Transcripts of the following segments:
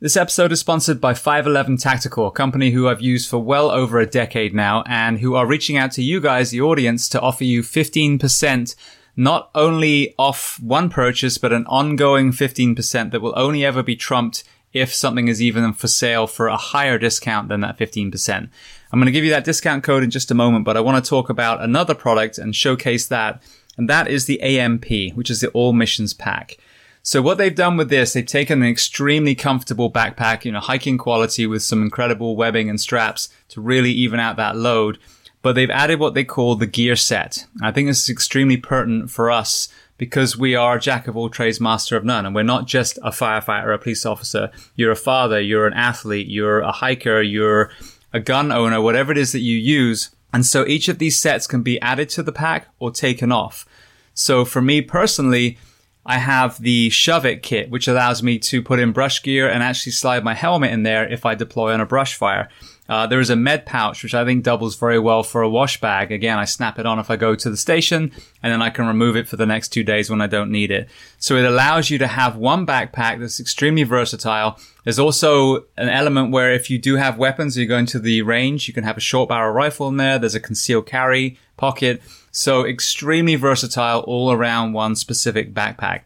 This episode is sponsored by 511 Tactical, a company who I've used for well over a decade now and who are reaching out to you guys, the audience, to offer you 15% not only off one purchase, but an ongoing 15% that will only ever be trumped if something is even for sale for a higher discount than that 15%. I'm going to give you that discount code in just a moment, but I want to talk about another product and showcase that. And that is the AMP, which is the All Missions Pack. So what they've done with this, they've taken an extremely comfortable backpack, you know, hiking quality with some incredible webbing and straps to really even out that load. But they've added what they call the gear set. I think this is extremely pertinent for us because we are jack of all trades, master of none. And we're not just a firefighter a police officer. You're a father, you're an athlete, you're a hiker, you're a gun owner, whatever it is that you use. And so each of these sets can be added to the pack or taken off. So for me personally, I have the Shove It kit, which allows me to put in brush gear and actually slide my helmet in there if I deploy on a brush fire. Uh, there is a med pouch, which I think doubles very well for a wash bag. Again, I snap it on if I go to the station and then I can remove it for the next two days when I don't need it. So it allows you to have one backpack that's extremely versatile. There's also an element where if you do have weapons, you're going to the range, you can have a short barrel rifle in there. There's a concealed carry pocket. So extremely versatile all around one specific backpack.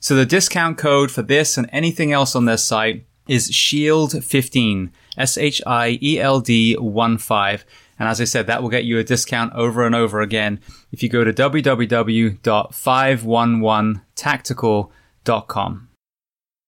So the discount code for this and anything else on their site is SHIELD15, S-H-I-E-L-D 1-5. And as I said, that will get you a discount over and over again if you go to www.511tactical.com.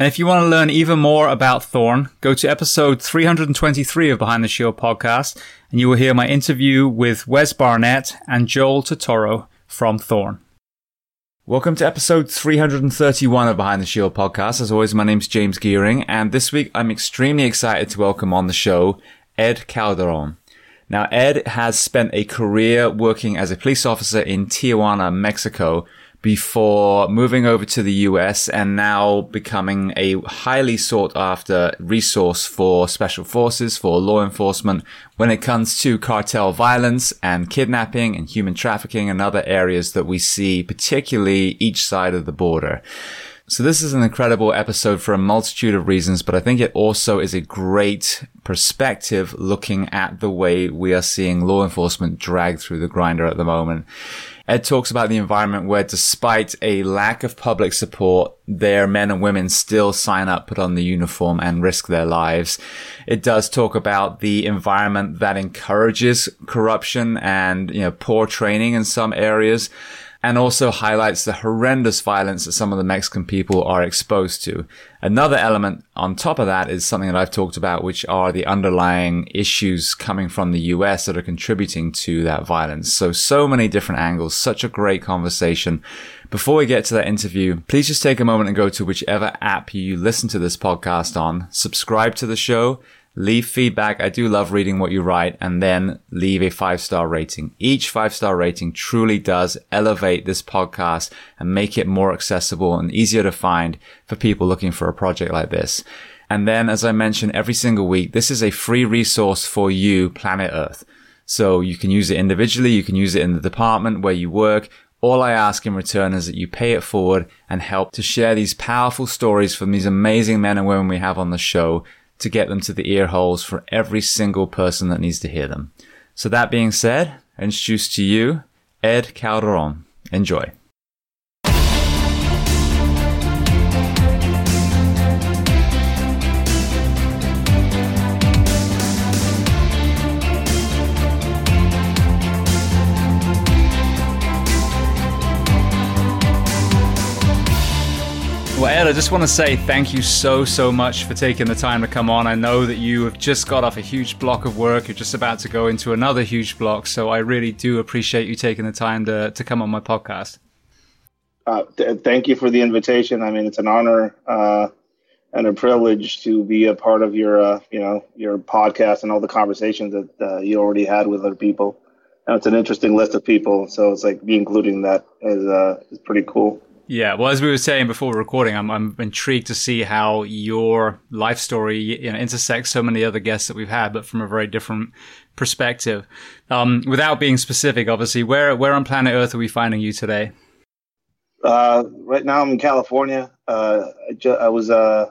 And if you want to learn even more about Thorne, go to episode 323 of Behind the Shield podcast, and you will hear my interview with Wes Barnett and Joel Totoro from Thorne. Welcome to episode 331 of Behind the Shield podcast. As always, my name's James Geering, and this week I'm extremely excited to welcome on the show Ed Calderon. Now, Ed has spent a career working as a police officer in Tijuana, Mexico, before moving over to the US and now becoming a highly sought after resource for special forces, for law enforcement when it comes to cartel violence and kidnapping and human trafficking and other areas that we see, particularly each side of the border. So this is an incredible episode for a multitude of reasons, but I think it also is a great perspective looking at the way we are seeing law enforcement dragged through the grinder at the moment. Ed talks about the environment where despite a lack of public support, their men and women still sign up, put on the uniform and risk their lives. It does talk about the environment that encourages corruption and, you know, poor training in some areas. And also highlights the horrendous violence that some of the Mexican people are exposed to. Another element on top of that is something that I've talked about, which are the underlying issues coming from the US that are contributing to that violence. So, so many different angles, such a great conversation. Before we get to that interview, please just take a moment and go to whichever app you listen to this podcast on, subscribe to the show, leave feedback. I do love reading what you write and then leave a five star rating. Each five star rating truly does elevate this podcast and make it more accessible and easier to find for people looking for a project like this. And then, as I mentioned every single week, this is a free resource for you, Planet Earth. So you can use it individually. You can use it in the department where you work. All I ask in return is that you pay it forward and help to share these powerful stories from these amazing men and women we have on the show to get them to the ear holes for every single person that needs to hear them. So that being said, I introduce to you Ed Calderon. Enjoy. Well, I just want to say thank you so, so much for taking the time to come on. I know that you have just got off a huge block of work. You're just about to go into another huge block. So I really do appreciate you taking the time to, to come on my podcast. Uh, th- thank you for the invitation. I mean, it's an honor uh, and a privilege to be a part of your, uh, you know, your podcast and all the conversations that uh, you already had with other people. And it's an interesting list of people, so it's like me including that is uh, is pretty cool. Yeah, well, as we were saying before recording, I'm, I'm intrigued to see how your life story you know, intersects so many other guests that we've had, but from a very different perspective. Um, without being specific, obviously, where where on planet Earth are we finding you today? Uh, right now, I'm in California. Uh, I, ju- I, was, uh,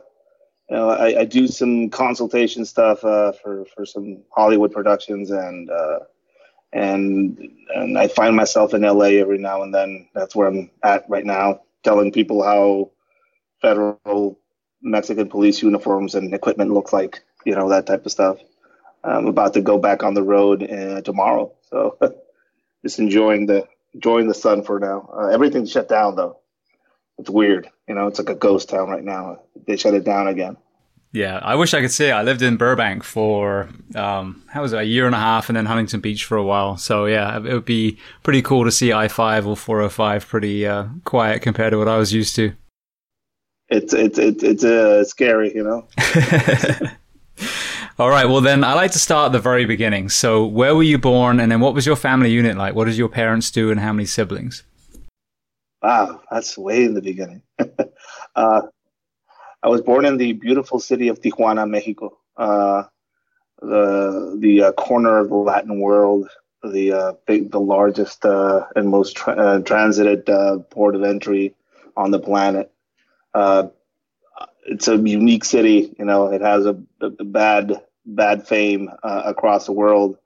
you know, I, I, do some consultation stuff uh, for for some Hollywood productions, and uh, and and I find myself in LA every now and then. That's where I'm at right now telling people how federal Mexican police uniforms and equipment look like, you know, that type of stuff. I'm about to go back on the road uh, tomorrow, so just enjoying the enjoying the sun for now. Uh, everything's shut down though. It's weird, you know. It's like a ghost town right now. They shut it down again. Yeah, I wish I could say I lived in Burbank for um, how was it a year and a half, and then Huntington Beach for a while. So yeah, it would be pretty cool to see I five or four hundred oh five pretty uh, quiet compared to what I was used to. It's it's it's it's uh, scary, you know. All right, well then I like to start at the very beginning. So where were you born, and then what was your family unit like? What did your parents do, and how many siblings? Wow, that's way in the beginning. uh, I was born in the beautiful city of Tijuana, Mexico, uh, the the uh, corner of the Latin world, the uh, big, the largest uh, and most tra- uh, transited uh, port of entry on the planet. it's a unique city. You know, it has a, a bad bad fame across the world.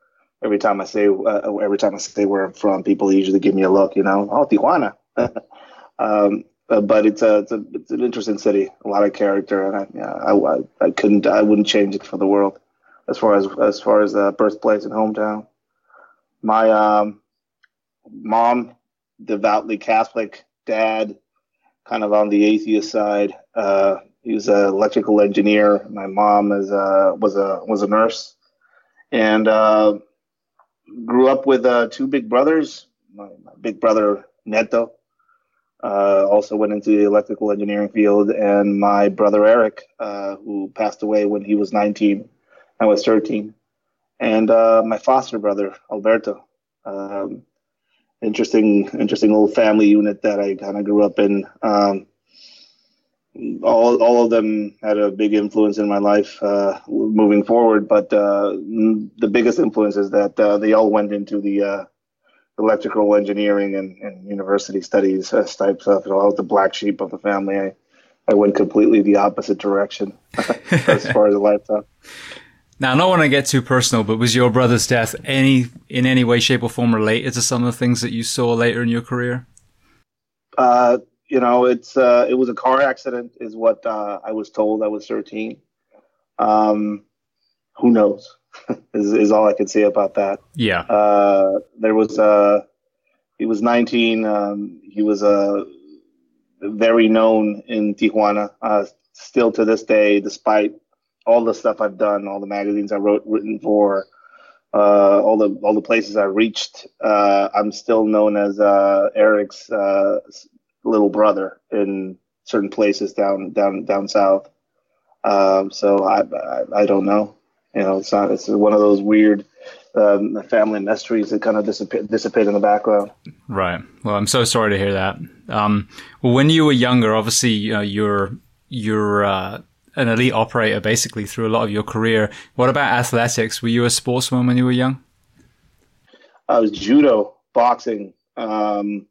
Every time I say every time I say where I'm from, people usually give me a look. You know, oh Tijuana. um, uh, but it's a, it's a it's an interesting city, a lot of character, and I, yeah, I, I couldn't I wouldn't change it for the world as far as as far as the birthplace and hometown. My um, mom, devoutly Catholic, dad, kind of on the atheist side. Uh, he was an electrical engineer. My mom is a, was a was a nurse, and uh, grew up with uh, two big brothers. My, my big brother Neto uh, also went into the electrical engineering field, and my brother Eric, uh, who passed away when he was 19, I was 13, and uh, my foster brother Alberto. Um, interesting, interesting little family unit that I kind of grew up in. Um, all, all of them had a big influence in my life uh, moving forward, but uh, the biggest influence is that uh, they all went into the electrical engineering and, and university studies uh, type stuff. I was the black sheep of the family. I, I went completely the opposite direction as far as the lifetime. Now, I don't want to get too personal, but was your brother's death any in any way, shape, or form related to some of the things that you saw later in your career? Uh, you know, it's uh, it was a car accident, is what uh, I was told. I was 13. Um, who knows? is, is all I can say about that. Yeah. Uh, there was a, he was 19. Um, he was a uh, very known in Tijuana. Uh, still to this day, despite all the stuff I've done, all the magazines I wrote, written for, uh, all the all the places I reached, uh, I'm still known as uh, Eric's uh, little brother in certain places down down down south. Um, so I, I, I don't know. You know, it's not. It's one of those weird um, family mysteries that kind of dissipate, dissipate in the background. Right. Well, I'm so sorry to hear that. Um, well, when you were younger, obviously uh, you're you're uh, an elite operator basically through a lot of your career. What about athletics? Were you a sportsman when you were young? I was judo, boxing, um,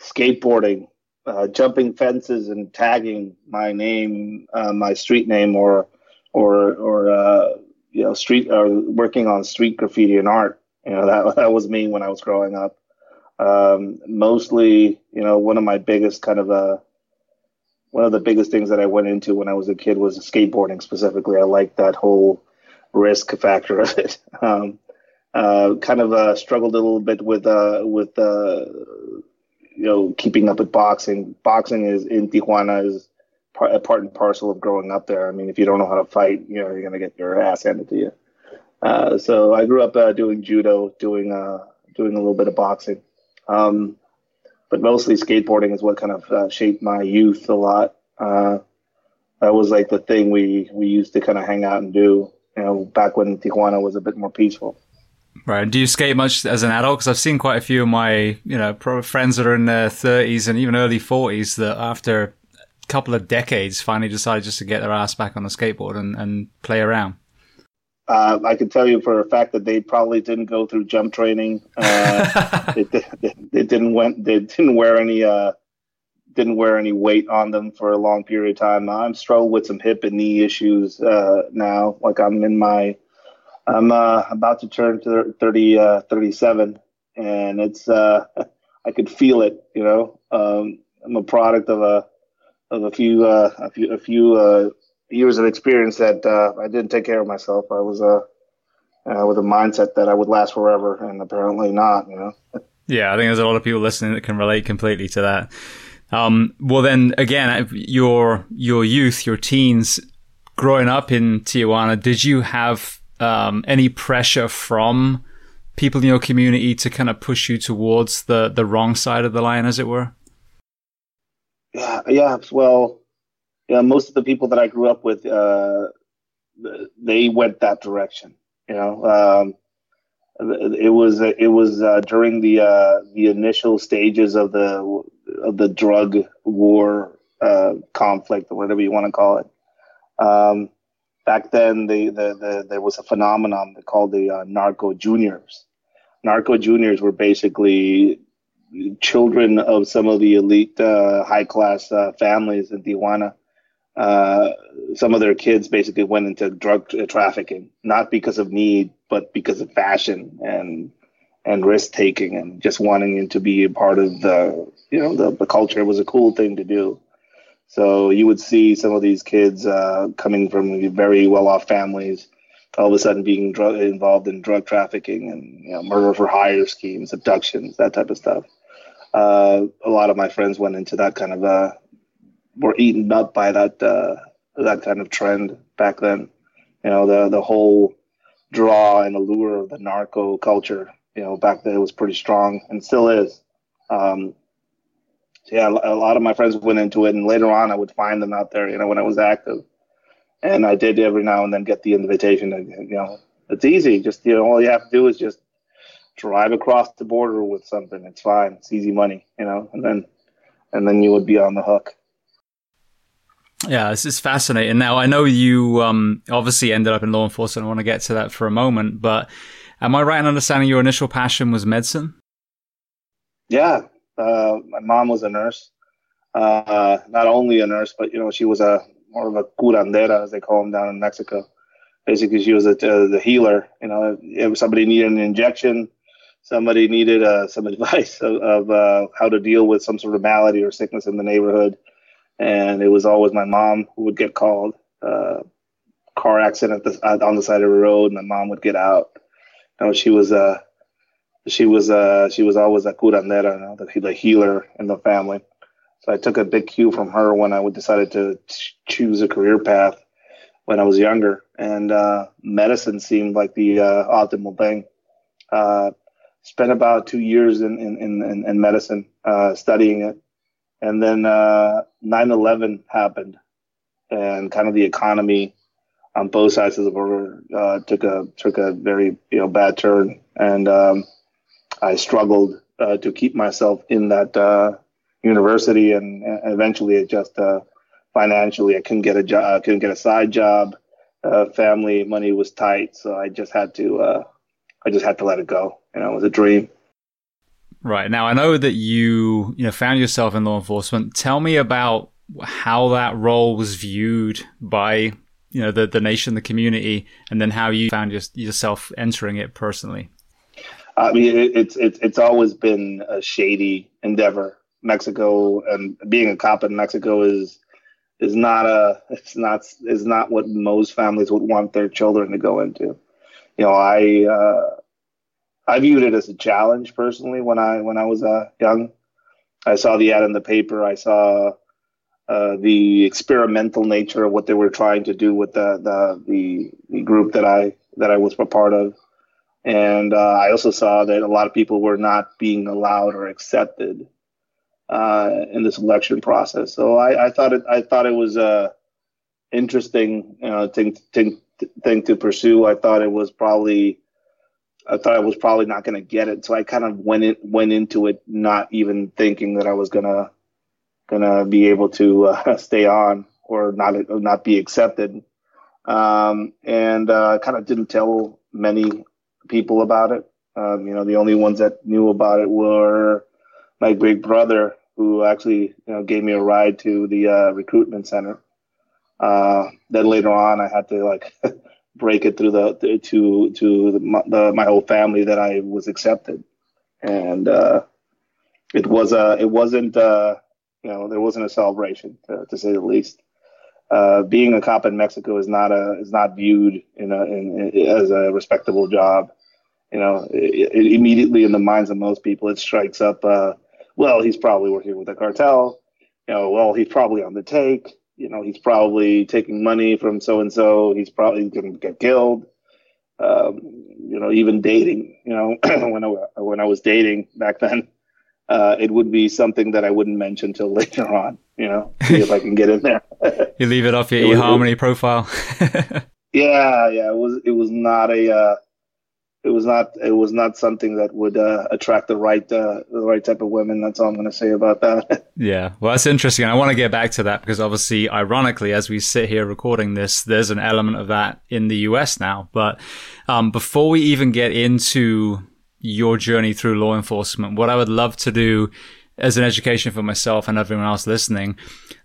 skateboarding, uh, jumping fences, and tagging my name, uh, my street name, or or or uh, you know street or working on street graffiti and art. You know that that was me when I was growing up. Um, mostly, you know, one of my biggest kind of uh, one of the biggest things that I went into when I was a kid was skateboarding specifically. I liked that whole risk factor of it. Um, uh, kind of uh, struggled a little bit with uh, with uh, you know keeping up with boxing. Boxing is in Tijuana is part, part and parcel of growing up there. I mean, if you don't know how to fight, you know, you're going to get your ass handed to you. Uh, so I grew up uh, doing judo, doing uh, doing a little bit of boxing, um, but mostly skateboarding is what kind of uh, shaped my youth a lot. Uh, that was like the thing we we used to kind of hang out and do, you know, back when Tijuana was a bit more peaceful. Right. Do you skate much as an adult? Because I've seen quite a few of my, you know, friends that are in their 30s and even early 40s that after couple of decades finally decided just to get their ass back on the skateboard and, and play around? Uh, I can tell you for a fact that they probably didn't go through jump training. Uh, they, they, they, didn't went they didn't wear any uh, didn't wear any weight on them for a long period of time. I'm struggling with some hip and knee issues uh, now. Like I'm in my I'm uh, about to turn to 30 uh, 37, and it's I could feel it. You know, um, I'm a product of a of a few uh, a few a few uh, years of experience that uh, I didn't take care of myself. I was uh, uh, with a mindset that I would last forever, and apparently not. You know. Yeah, I think there's a lot of people listening that can relate completely to that. Um, well, then again, your your youth, your teens, growing up in Tijuana, did you have um, any pressure from people in your community to kind of push you towards the the wrong side of the line, as it were? Yeah, yeah. Well, most of the people that I grew up with, uh, they went that direction. You know, um, it was it was uh, during the uh, the initial stages of the of the drug war uh, conflict or whatever you want to call it. Um, back then, the, the, the, there was a phenomenon called the uh, narco juniors. Narco juniors were basically children of some of the elite uh, high class uh, families in Tijuana. Uh, some of their kids basically went into drug trafficking, not because of need, but because of fashion and and risk taking and just wanting to be a part of the you know the, the culture. It was a cool thing to do. So you would see some of these kids uh, coming from very well off families, all of a sudden being drug, involved in drug trafficking and you know, murder for hire schemes, abductions, that type of stuff uh, a lot of my friends went into that kind of uh, were eaten up by that uh, that kind of trend back then. You know, the the whole draw and allure of the narco culture. You know, back then it was pretty strong and still is. Um, so yeah, a lot of my friends went into it, and later on I would find them out there. You know, when I was active, and I did every now and then get the invitation. To, you know, it's easy. Just you know, all you have to do is just drive across the border with something. It's fine. It's easy money, you know, and then and then you would be on the hook. Yeah, this is fascinating. Now I know you um, obviously ended up in law enforcement. I want to get to that for a moment, but am I right in understanding your initial passion was medicine? Yeah, uh, my mom was a nurse. Uh, not only a nurse, but you know she was a more of a curandera, as they call them down in Mexico. Basically, she was a, uh, the healer. You know, if somebody needed an injection, somebody needed uh, some advice of, of uh, how to deal with some sort of malady or sickness in the neighborhood, and it was always my mom who would get called. Uh, car accident the, on the side of the road, and my mom would get out. You know, she was a she was uh she was always a curandera, you know, the, the healer in the family. So I took a big cue from her when I decided to choose a career path when I was younger, and uh, medicine seemed like the uh, optimal thing. Uh, spent about two years in in in, in medicine uh, studying it, and then uh, 9/11 happened, and kind of the economy on both sides of the border uh, took a took a very you know bad turn, and um, I struggled uh, to keep myself in that uh, university, and, and, eventually it just uh, financially I couldn't get a job, I couldn't get a side job. Uh, family money was tight, so I just had to uh, I just had to let it go. You know, it was a dream. Right now, I know that you you know found yourself in law enforcement. Tell me about how that role was viewed by you know the the nation, the community, and then how you found your, yourself entering it personally. I mean, it, it's it's it's always been a shady endeavor. Mexico and being a cop in Mexico is is not a it's not is not what most families would want their children to go into. You know, I uh, I viewed it as a challenge personally when I when I was uh, young. I saw the ad in the paper. I saw uh, the experimental nature of what they were trying to do with the the the, the group that I that I was a part of, and uh, I also saw that a lot of people were not being allowed or accepted uh, in this election process. So I, I, thought it I thought it was a interesting you know, thing, thing thing to pursue. I thought it was probably I thought I was probably not going to get it, so I kind of went in, went into it not even thinking that I was gonna gonna be able to uh, stay on or not not be accepted. Um, and uh, kind of didn't tell many people about it. Um, you know, the only ones that knew about it were my big brother, who actually you know gave me a ride to the uh, recruitment center. Uh, then later on, I had to like break it through the to to the, the, my whole family that I was accepted, and uh, it was a it wasn't uh, you know there wasn't a celebration to, to say the least. Uh, being a cop in Mexico is not a is not viewed in a in, in, as a respectable job. You know, it, it immediately in the minds of most people, it strikes up. Uh, well, he's probably working with a cartel. You know, well, he's probably on the take you know, he's probably taking money from so and so. He's probably going to get killed. Um, you know, even dating. You know, when I when I was dating back then, uh, it would be something that I wouldn't mention till later on. You know, see if I can get in there. you leave it off your it eHarmony was, profile. yeah, yeah. It was it was not a uh, it was not it was not something that would uh, attract the right uh, the right type of women. That's all I'm going to say about that. yeah, well, that's interesting. I want to get back to that because obviously, ironically, as we sit here recording this, there's an element of that in the US now. But um, before we even get into your journey through law enforcement, what I would love to do as an education for myself and everyone else listening,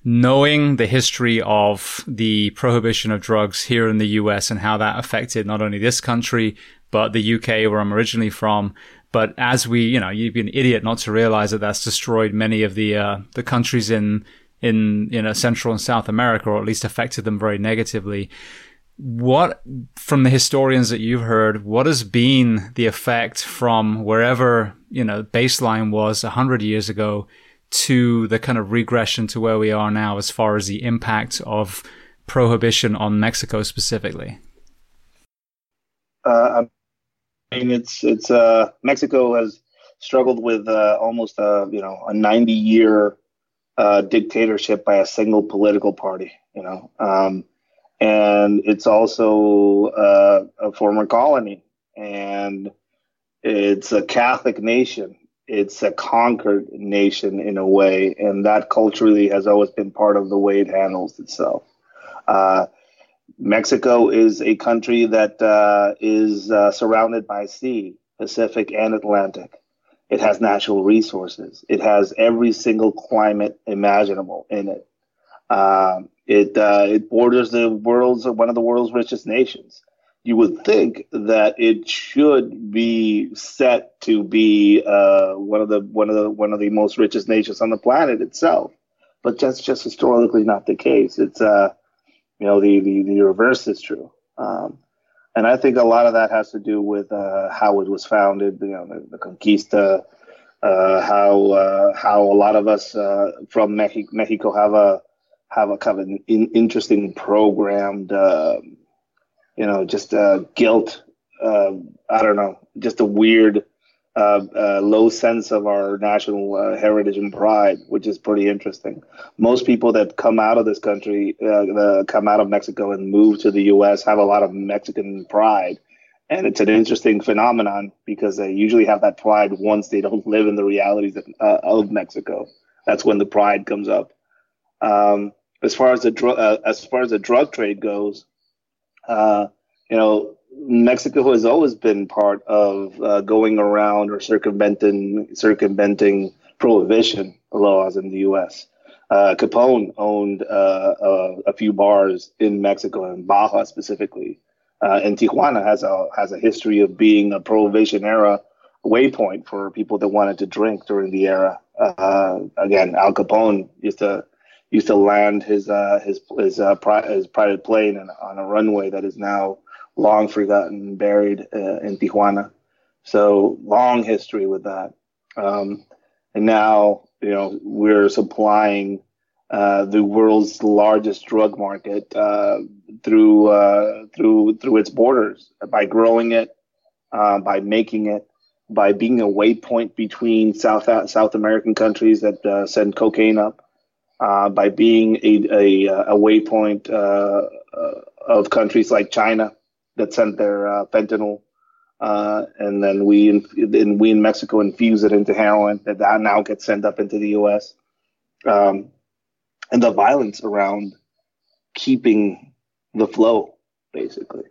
knowing the history of the prohibition of drugs here in the US and how that affected not only this country, but the UK, where I'm originally from. But as we, you know, you'd be an idiot not to realize that that's destroyed many of the uh, the countries in in you know Central and South America, or at least affected them very negatively. What, from the historians that you've heard, what has been the effect from wherever you know baseline was hundred years ago to the kind of regression to where we are now, as far as the impact of prohibition on Mexico specifically? Uh, it's it's uh, Mexico has struggled with uh, almost a you know a 90 year uh, dictatorship by a single political party. You know, um, and it's also uh, a former colony, and it's a Catholic nation. It's a conquered nation in a way, and that culturally has always been part of the way it handles itself. Uh, Mexico is a country that uh, is uh, surrounded by sea, Pacific and Atlantic. It has natural resources. It has every single climate imaginable in it. Um, it uh, it borders the world's one of the world's richest nations. You would think that it should be set to be uh, one of the one of the one of the most richest nations on the planet itself, but that's just historically not the case. It's uh, you know, the, the, the reverse is true. Um, and I think a lot of that has to do with uh, how it was founded. You know, the, the Conquista, uh, how uh, how a lot of us uh, from Mexico, Mexico have a have a kind of an in, interesting programmed, um, you know, just guilt. Um, I don't know, just a weird uh, uh, low sense of our national uh, heritage and pride, which is pretty interesting. Most people that come out of this country, uh, come out of Mexico and move to the U.S., have a lot of Mexican pride. And it's an interesting phenomenon because they usually have that pride once they don't live in the realities of, uh, of Mexico. That's when the pride comes up. Um, as far as the dr- uh, as far as the drug trade goes, you know, Mexico has always been part of uh, going around or circumventing circumventing prohibition laws in the U.S. Uh, Capone owned uh, a, few bars in Mexico and Baja specifically, uh, and Tijuana has a has a history of being a prohibition era waypoint for people that wanted to drink during the era. Uh, again, Al Capone used to used to land his uh, his his, pri- his private plane on a runway that is now long forgotten, buried uh, in Tijuana. So long history with that. Um, and now, you know, we're supplying uh, the world's largest drug market uh, through uh, through through its borders by growing it, uh, by making it, by being a waypoint between South South American countries that uh, send cocaine up, by being a a, a waypoint of countries like China that sent their uh, fentanyl, uh, and then we in, we in Mexico infuse it into heroin that, now gets sent up into the U.S. Um, and the violence around keeping the flow, basically.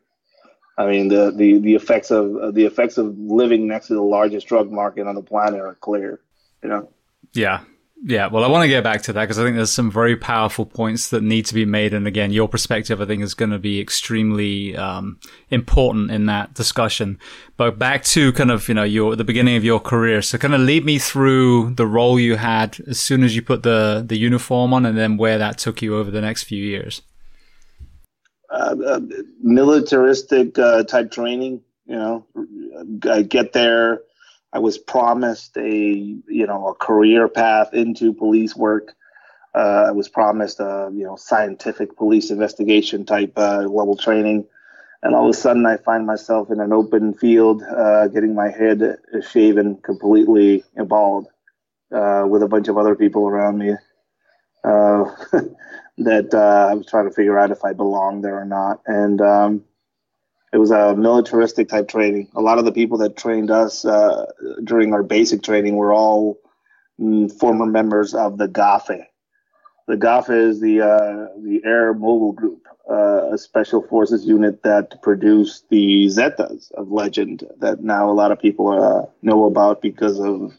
I mean, the, the, the effects of the effects of living next to the largest drug market on the planet are clear. You know. Yeah, yeah, well, I want to get back to that because I think there's some very powerful points that need to be made. And again, your perspective, I think, is going to be extremely um, important in that discussion. But back to kind of, you know, your the beginning of your career. So kind of lead me through the role you had as soon as you put the, the uniform on and then where that took you over the next few years. Uh, uh, militaristic uh, type training, you know, I get there I was promised a you know a career path into police work. Uh, I was promised a you know scientific police investigation type uh, level training, and all of a sudden I find myself in an open field, uh, getting my head shaven completely bald, uh, with a bunch of other people around me. Uh, that uh, I was trying to figure out if I belonged there or not, and um, it was a militaristic type training. A lot of the people that trained us uh, during our basic training were all mm, former members of the GAFE. The GAFE is the uh, the Air Mobile Group, uh, a special forces unit that produced the Zetas of legend that now a lot of people uh, know about because of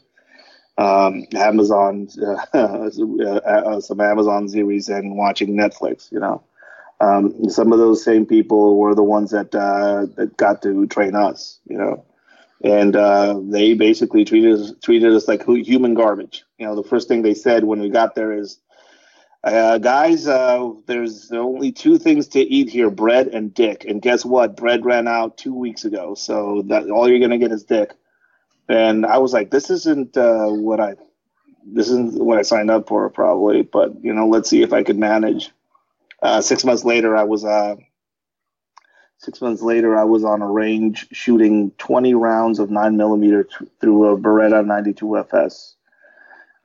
um, Amazon, uh, uh, some Amazon series and watching Netflix. You know. Um, some of those same people were the ones that uh, that got to train us, you know, and uh, they basically treated us treated us like human garbage. You know, the first thing they said when we got there is, uh, "Guys, uh, there's only two things to eat here: bread and dick." And guess what? Bread ran out two weeks ago, so that all you're gonna get is dick. And I was like, "This isn't uh, what I." This isn't what I signed up for, probably, but you know, let's see if I could manage. Uh, six months later, I was uh, six months later I was on a range shooting 20 rounds of nine millimeter through a Beretta 92 FS,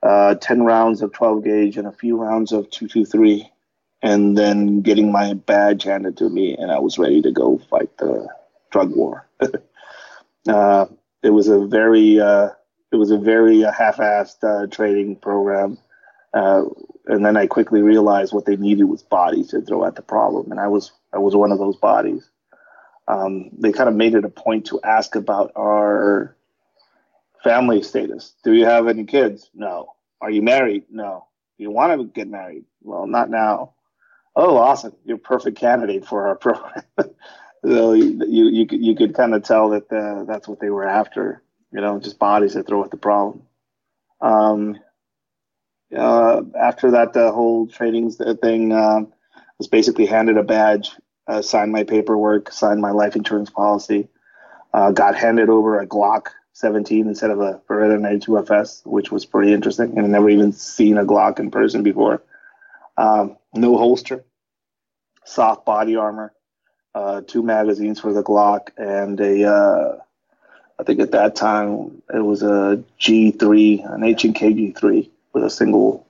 uh, 10 rounds of 12 gauge, and a few rounds of 223, and then getting my badge handed to me, and I was ready to go fight the drug war. uh, it was a very uh, it was a very uh, half-assed training program. And then I quickly realized what they needed was bodies to throw at the problem, and I was I was one of those bodies. Um, they kind of made it a point to ask about our family status. Do you have any kids? No. Are you married? No. Do you want to get married? Well, not now. Oh, awesome! You're a perfect candidate for our program. so you, you you could you could kind of tell that uh, that's what they were after. You know, just bodies that throw at the problem. Um, uh, after that uh, whole training thing, uh, was basically handed a badge uh, signed my paperwork, signed my life insurance policy, uh, got handed over a Glock 17 instead of a Beretta 92FS, which was pretty interesting. And I've never even seen a Glock in person before. Um, no holster, soft body armor, uh, two magazines for the Glock, and a I think at that time it was a G3, an H&K G3 with a single,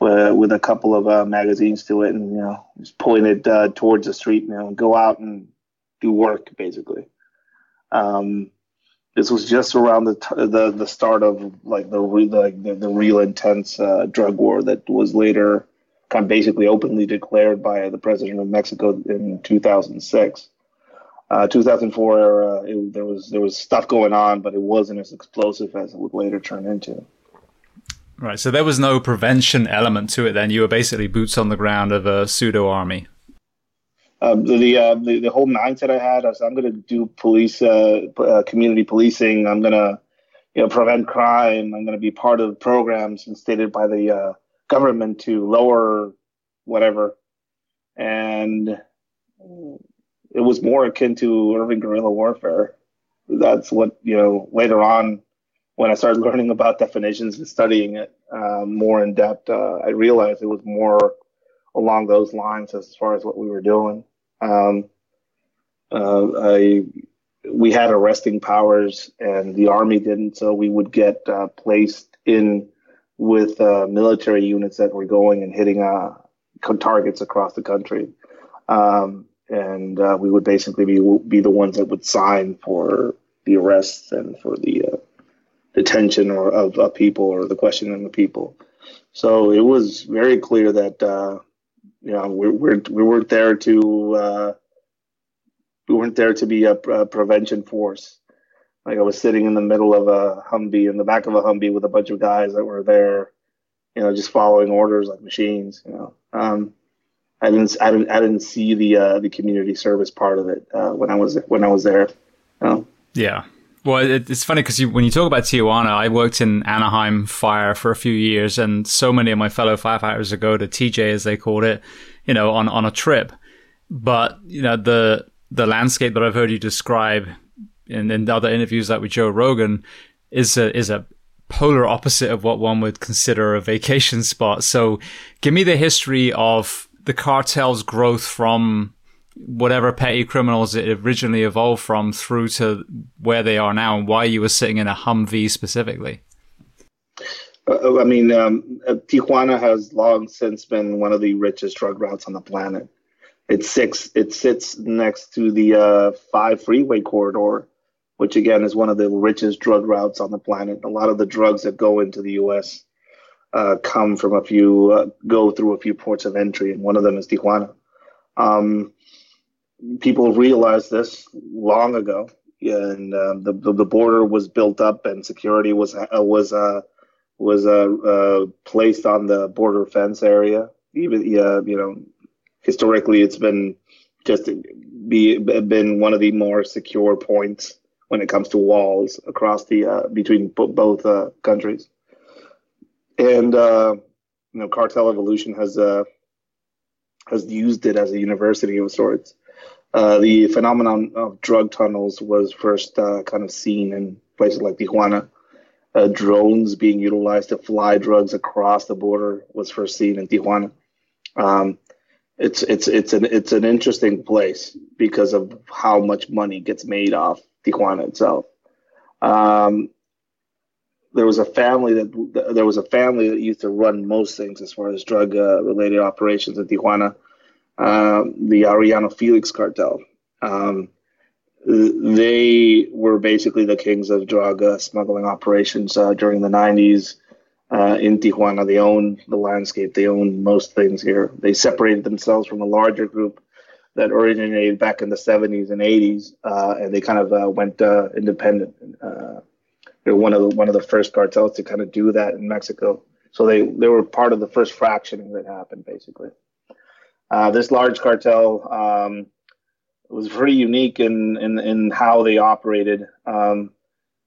uh, with a couple of uh, magazines to it, and you know, just pointed uh, towards the street, you know, go out and do work basically. Um, this was just around the t- the the start of like the re- like the, the real intense uh, drug war that was later kind of basically openly declared by the president of Mexico in 2006. Uh, 2004 era, it, there was there was stuff going on, but it wasn't as explosive as it would later turn into. Right. So there was no prevention element to it. Then you were basically boots on the ground of a pseudo army. Um, the uh, the, the whole mindset I had was I'm going to do police uh, uh, community policing. I'm going to you know prevent crime. I'm going to be part of programs instated by the uh, government to lower whatever. And it was more akin to urban guerrilla warfare. That's what you know. Later on, when I started learning about definitions and studying it uh, more in depth, uh, I realized it was more along those lines as far as what we were doing. Um, uh, I we had arresting powers, and the army didn't, so we would get uh, placed in with uh, military units that were going and hitting uh, targets across the country. Um, and we would basically be be the ones that would sign for the arrests and for the detention or of, of, people or the questioning of people. So it was very clear that uh, you know we we're, we weren't there to uh, we weren't there to be a, a, prevention force. Like I was sitting in the middle of a Humvee, in the back of a Humvee, with a bunch of guys that were there, you know, just following orders like machines. You know. Um, I didn't I didn't I didn't see the uh, the community service part of it uh, when I was when I was there. You know? Yeah. Well, it, it's funny because when you talk about Tijuana, I worked in Anaheim Fire for a few years, and so many of my fellow firefighters would go to TJ, as they called it, you know, on, on a trip. But you know, the the landscape that I've heard you describe in, in other interviews, like with Joe Rogan, is a is a polar opposite of what one would consider a vacation spot. So, give me the history of the cartel's growth from whatever petty criminals it originally evolved from through to where they are now and why you were sitting in a Humvee specifically? Uh, I mean, um, uh, Tijuana has long since been one of the richest drug routes on the planet. It sits, it sits next to the uh, five freeway corridor, which again is one of the richest drug routes on the planet. A lot of the drugs that go into the U.S uh, come from a few, uh, go through a few ports of entry, and one of them is Tijuana. Um, people realized this long ago, and um, the, the, border was built up, and security was uh, was uh, was uh, uh, placed on the border fence area. Even uh, you know, historically, it's been just be been one of the more secure points when it comes to walls across the uh, between both uh, countries and you know, Cartel Evolution has has used it as a university of sorts. Uh, the phenomenon of drug tunnels was first uh, kind of seen in places like Tijuana. Uh, drones being utilized to fly drugs across the border was first seen in Tijuana. Um, it's it's it's an it's an interesting place because of how much money gets made off Tijuana itself. Um, there was a family that there was a family that used to run most things as far as drug uh, related operations in Tijuana, um, the Arellano Felix cartel. Um, they were basically the kings of drug uh, smuggling operations uh, during the 90s uh, in Tijuana. They owned the landscape, they owned most things here. They separated themselves from a larger group that originated back in the 70s and 80s, uh, and they kind of uh, went independent they're one of the one of the first cartels to kind of do that in Mexico. So they they were part of the first fractioning that happened, basically. Uh, this large cartel um, was pretty unique in in, in how they operated. Um,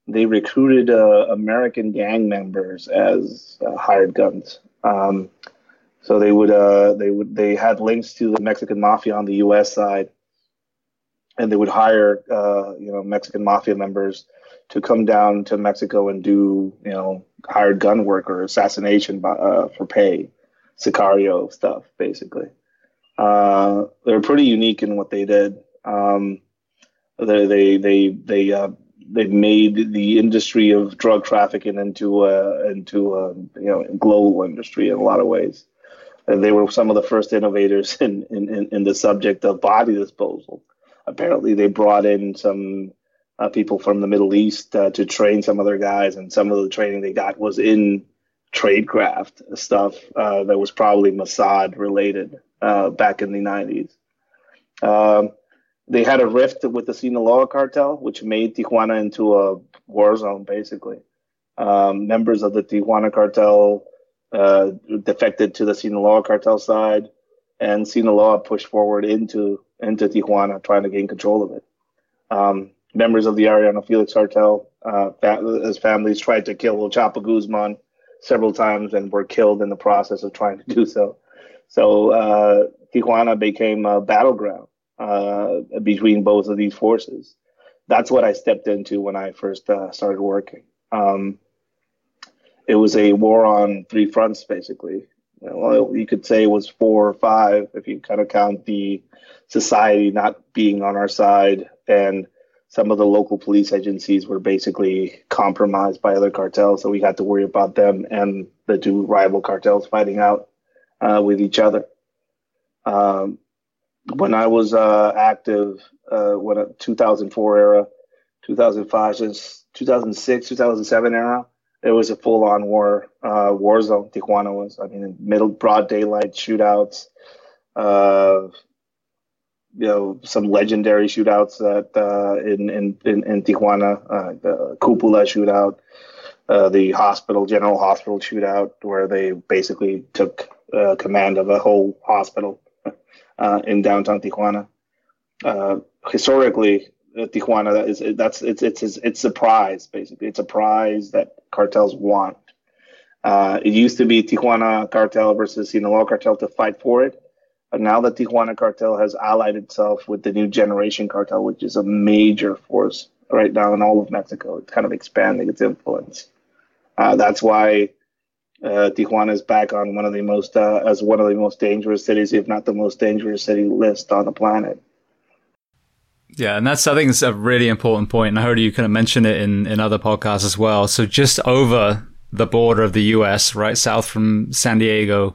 they recruited uh, American gang members as uh, hired guns. Um, So they would uh, they would they had links to the Mexican mafia on the U.S. side, and they would hire uh, you know Mexican mafia members to come down to Mexico and do you know hired gun work or assassination by, for pay, sicario stuff basically. Uh, they're pretty unique in what they did. Um, they they they they uh, they made the industry of drug trafficking into a into a you know global industry in a lot of ways. And they were some of the first innovators in, in, in the subject of body disposal. Apparently, they brought in some uh, people from the Middle East uh, to train some other guys, and some of the training they got was in tradecraft stuff uh, that was probably Mossad related uh, back in the 90s. Um, they had a rift with the Sinaloa cartel, which made Tijuana into a war zone, basically. Um, members of the Tijuana cartel uh, defected to the Sinaloa cartel side, and Sinaloa pushed forward into into Tijuana, trying to gain control of it. Um, members of the Arellano Felix cartel, uh, as families, tried to kill El Chapo Guzman several times and were killed in the process of trying to do so. So uh, Tijuana became a battleground uh, between both of these forces. That's what I stepped into when I first uh, started working. Um, it was a war on three fronts, basically. Well, you could say it was four or five if you kind of count the society not being on our side and some of the local police agencies were basically compromised by other cartels, so we had to worry about them and the two rival cartels fighting out uh, with each other. Um, when I was uh, active, uh, when 2004 era, 2005, 2006, 2007 era, it was a full-on war uh, war zone. Tijuana was. I mean, middle broad daylight shootouts. Uh, you know, some legendary shootouts that uh, in, in, in in Tijuana, uh, the Cupola shootout, uh, the hospital General Hospital shootout, where they basically took uh, command of a whole hospital uh, in downtown Tijuana. Uh, historically, uh, Tijuana is that's it's it's it's a prize basically. It's a prize that cartels want. It used to be Tijuana cartel versus Sinaloa cartel to fight for it, but now the Tijuana cartel has allied itself with the new generation cartel, which is a major force right now in all of Mexico. It's kind of expanding its influence. Uh, that's why uh, Tijuana is back on one of the most uh, as one of the most dangerous cities, if not the most dangerous city list on the planet. Yeah, and that's I think it's a really important point, and I heard you kind of mention it in in other podcasts as well. So just over the border of the U.S., right south from San Diego,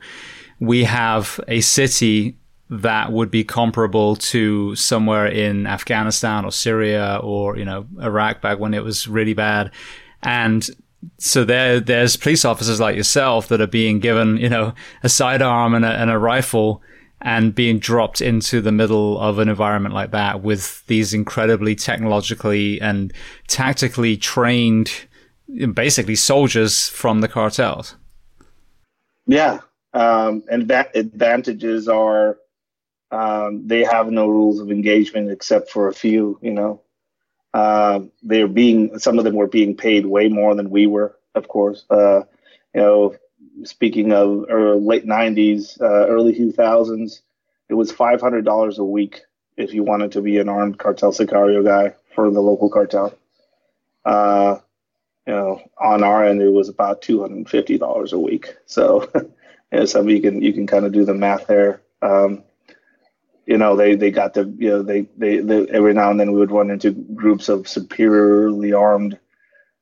we have a city that would be comparable to somewhere in Afghanistan or Syria or you know Iraq back when it was really bad, and so there, there's police officers like yourself that are being given, you know, a sidearm and a, and a rifle and being dropped into the middle of an environment like that with these incredibly technologically and tactically trained, basically soldiers from the cartels. Yeah. Um, and that advantages are um, they have no rules of engagement except for a few, you know. Uh, they're being some of them were being paid way more than we were, of course. Uh, you know, speaking of late '90s, uh, early 2000s, it was $500 a week if you wanted to be an armed cartel sicario guy for the local cartel. Uh, you know, on our end, it was about $250 a week. So, you know, you can you can kind of do the math there. Um, you know, they, they got the, you know, they, they, they, every now and then we would run into groups of superiorly armed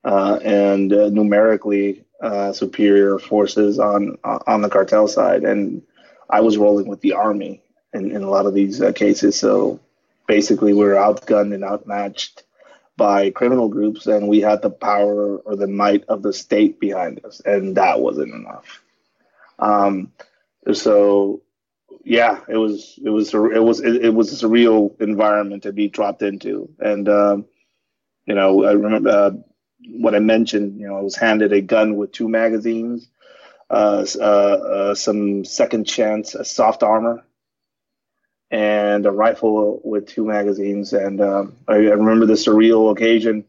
uh, and uh, numerically uh, superior forces on on the cartel side. And I was rolling with the army in, in a lot of these uh, cases. So basically, we were outgunned and outmatched by criminal groups, and we had the power or the might of the state behind us, and that wasn't enough. Um, so yeah, it was it was it was it, it, was a surreal environment to be dropped into, and um, you know I remember uh, what I mentioned. You know, I was handed a gun with two magazines, uh, uh, uh some second chance a soft armor, and a rifle with two magazines. And um, I, I, remember the surreal occasion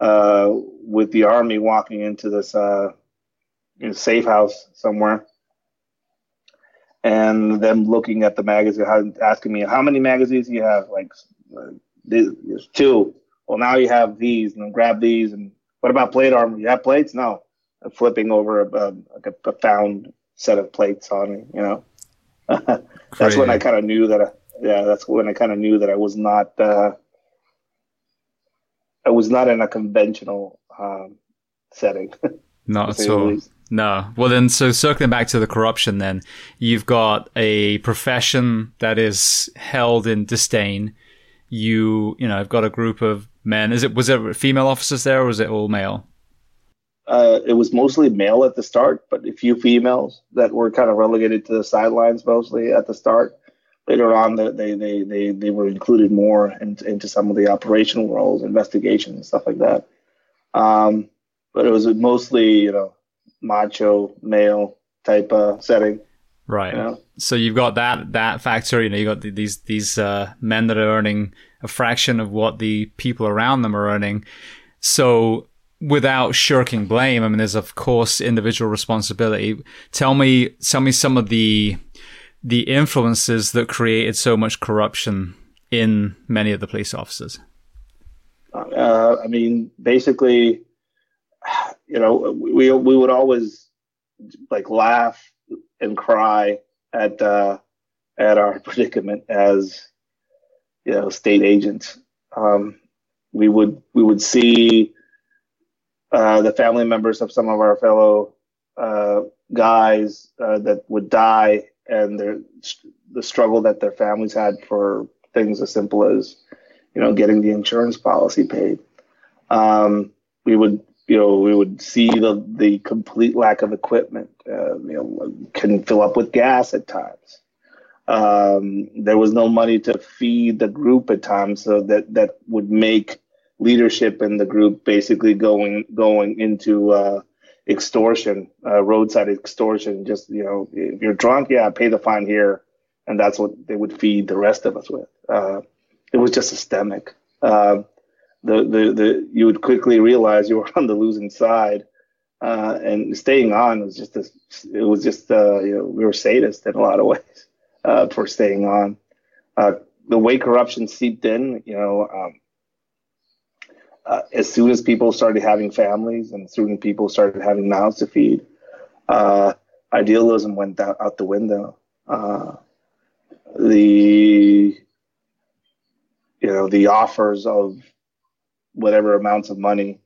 uh, with the army walking into this uh, safe house somewhere and them looking at the magazine, asking me how many magazines you have? Like, there's two. Well, now you have these, and then grab these. And what about plate armor? You have plates? No. I'm flipping over a, a, like a, a found set of plates on me. You know, that's when I kind of knew that. I, yeah, that's when I kind of knew that I was not. Uh, I was not in a conventional um, setting. Not at all. No. Well, then, so circling back to the corruption, then you've got a profession that is held in disdain. You, you know, I've got a group of men. Is it was there female officers there, or was it all male? Uh, it was mostly male at the start, but a few females that were kind of relegated to the sidelines mostly at the start. Later on, they they they they were included more into, into some of the operational roles, investigations, stuff like that. Um, but it was mostly you know macho male type of setting. Right. You know? So you've got that that factor. You know, you got these these uh, men that are earning a fraction of what the people around them are earning. So without shirking blame, I mean, there's of course individual responsibility. Tell me, tell me some of the the influences that created so much corruption in many of the police officers. Uh, I mean, basically, you know, we we would always like laugh and cry at uh, at our predicament as you know state agents. Um, we would we would see uh, the family members of some of our fellow uh, guys uh, that would die, and their the struggle that their families had for things as simple as you know getting the insurance policy paid. Um, we would you know, we would see the the complete lack of equipment. Uh, you know, couldn't fill up with gas at times. Um, there was no money to feed the group at times, so that that would make leadership in the group basically going going into uh, extortion, uh, roadside extortion. Just you know, if you're drunk, yeah, pay the fine here, and that's what they would feed the rest of us with. Uh, it was just systemic. Uh, the, the, the you would quickly realize you were on the losing side. Uh, and staying on was just a, it was just uh, you know we were sadists in a lot of ways uh, for staying on. Uh, the way corruption seeped in, you know, um, uh, as soon as people started having families and soon people started having mouths to feed, uh, idealism went out, out the window. the you know the offers of whatever amounts of money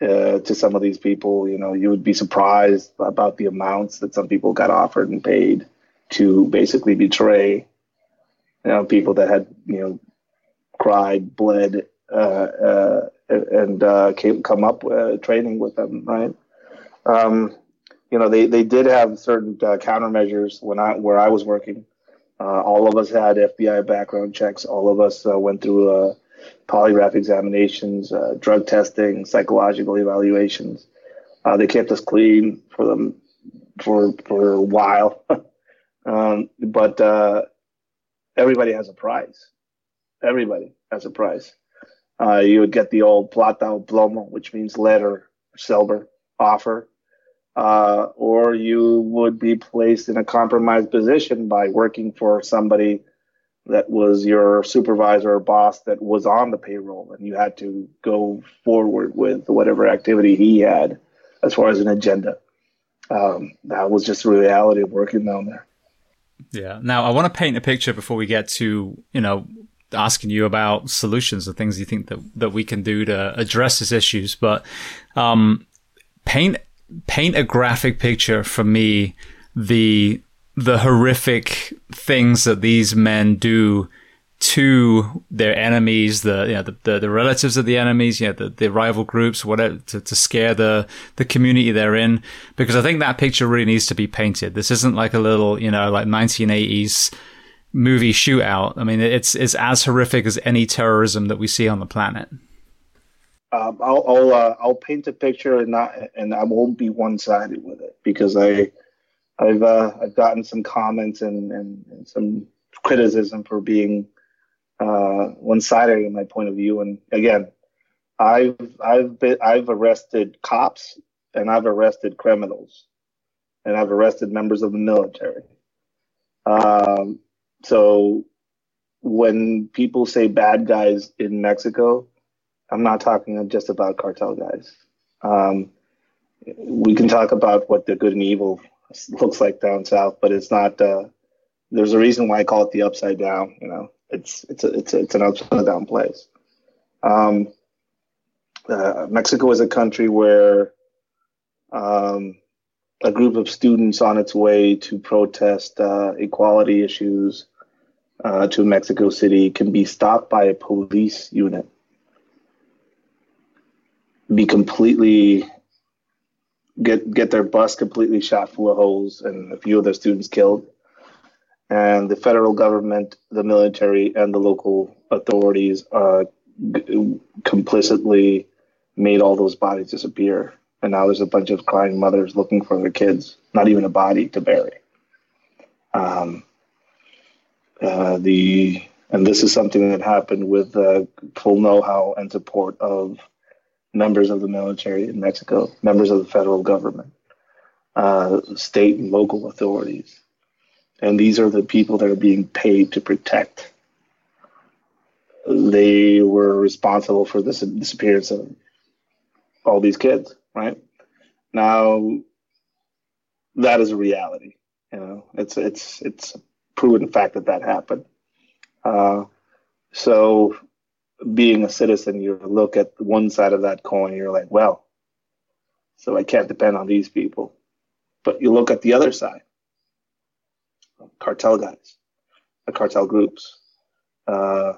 uh, to some of these people. You know, you would be surprised about the amounts that some people got offered and paid to basically betray, you know, people that had, you know, cried, bled, uh, uh, and uh, came, come up uh, training with them, right? Um, you know, they, they did have certain uh, countermeasures when I where I was working. all of us had FBI background checks. All of us went through polygraph examinations, uh, drug testing, psychological evaluations. Uh, they kept us clean for them for for a while, um, but uh, everybody has a price. Everybody has a price. Uh, you would get the old plata o plomo, which means lead or silver offer, uh, or you would be placed in a compromised position by working for somebody that was your supervisor or boss that was on the payroll and you had to go forward with whatever activity he had as far as an agenda. Um, that was just the reality of working down there. Yeah. Now I want to paint a picture before we get to, you know, asking you about solutions and things you think that, that we can do to address these issues. But, um, paint, paint a graphic picture for me, the the horrific things that these men do to their enemies, the you know, the, the, the, relatives of the enemies, you know, the, the rival groups, whatever, to, to scare the the community they're in. Because I think that picture really needs to be painted. This isn't like a little, you know, like 1980s movie shootout. I mean, it's it's as horrific as any terrorism that we see on the planet. Um, I'll I'll, uh, I'll paint a picture and not and I won't be one sided with it because I I've uh, I've gotten some comments and, and, and some criticism for being uh, one-sided in my point of view. And again, I've I've been I've arrested cops and I've arrested criminals and I've arrested members of the military. Um, so when people say bad guys in Mexico, I'm not talking just about cartel guys. Um, we can talk about what the good and evil looks like down south, but it's not. Uh, there's a reason why I call it the upside down. You know, it's it's a, it's a, it's an upside down place. Um, uh, Mexico is a country where um, a group of students on its way to protest uh, equality issues uh, to Mexico City can be stopped by a police unit, be completely get get their bus completely shot full of holes, and a few of their students killed. And the federal government, the military, and the local authorities uh, g- complicitly made all those bodies disappear. And now there's a bunch of crying mothers looking for their kids, not even a body to bury. Um, uh, the and this is something that happened with uh, full know-how and support of members of the military in Mexico, members of the federal government, uh, state and local authorities, and these are the people that are being paid to protect. They were responsible for the disappearance of all these kids, right? Now, that is a reality. You know, it's it's it's proven fact that that happened. Uh, so, being a citizen, you look at one side of that coin, you're like, well, so I can't depend on these people. But you look at the other side, cartel guys, the cartel groups, uh,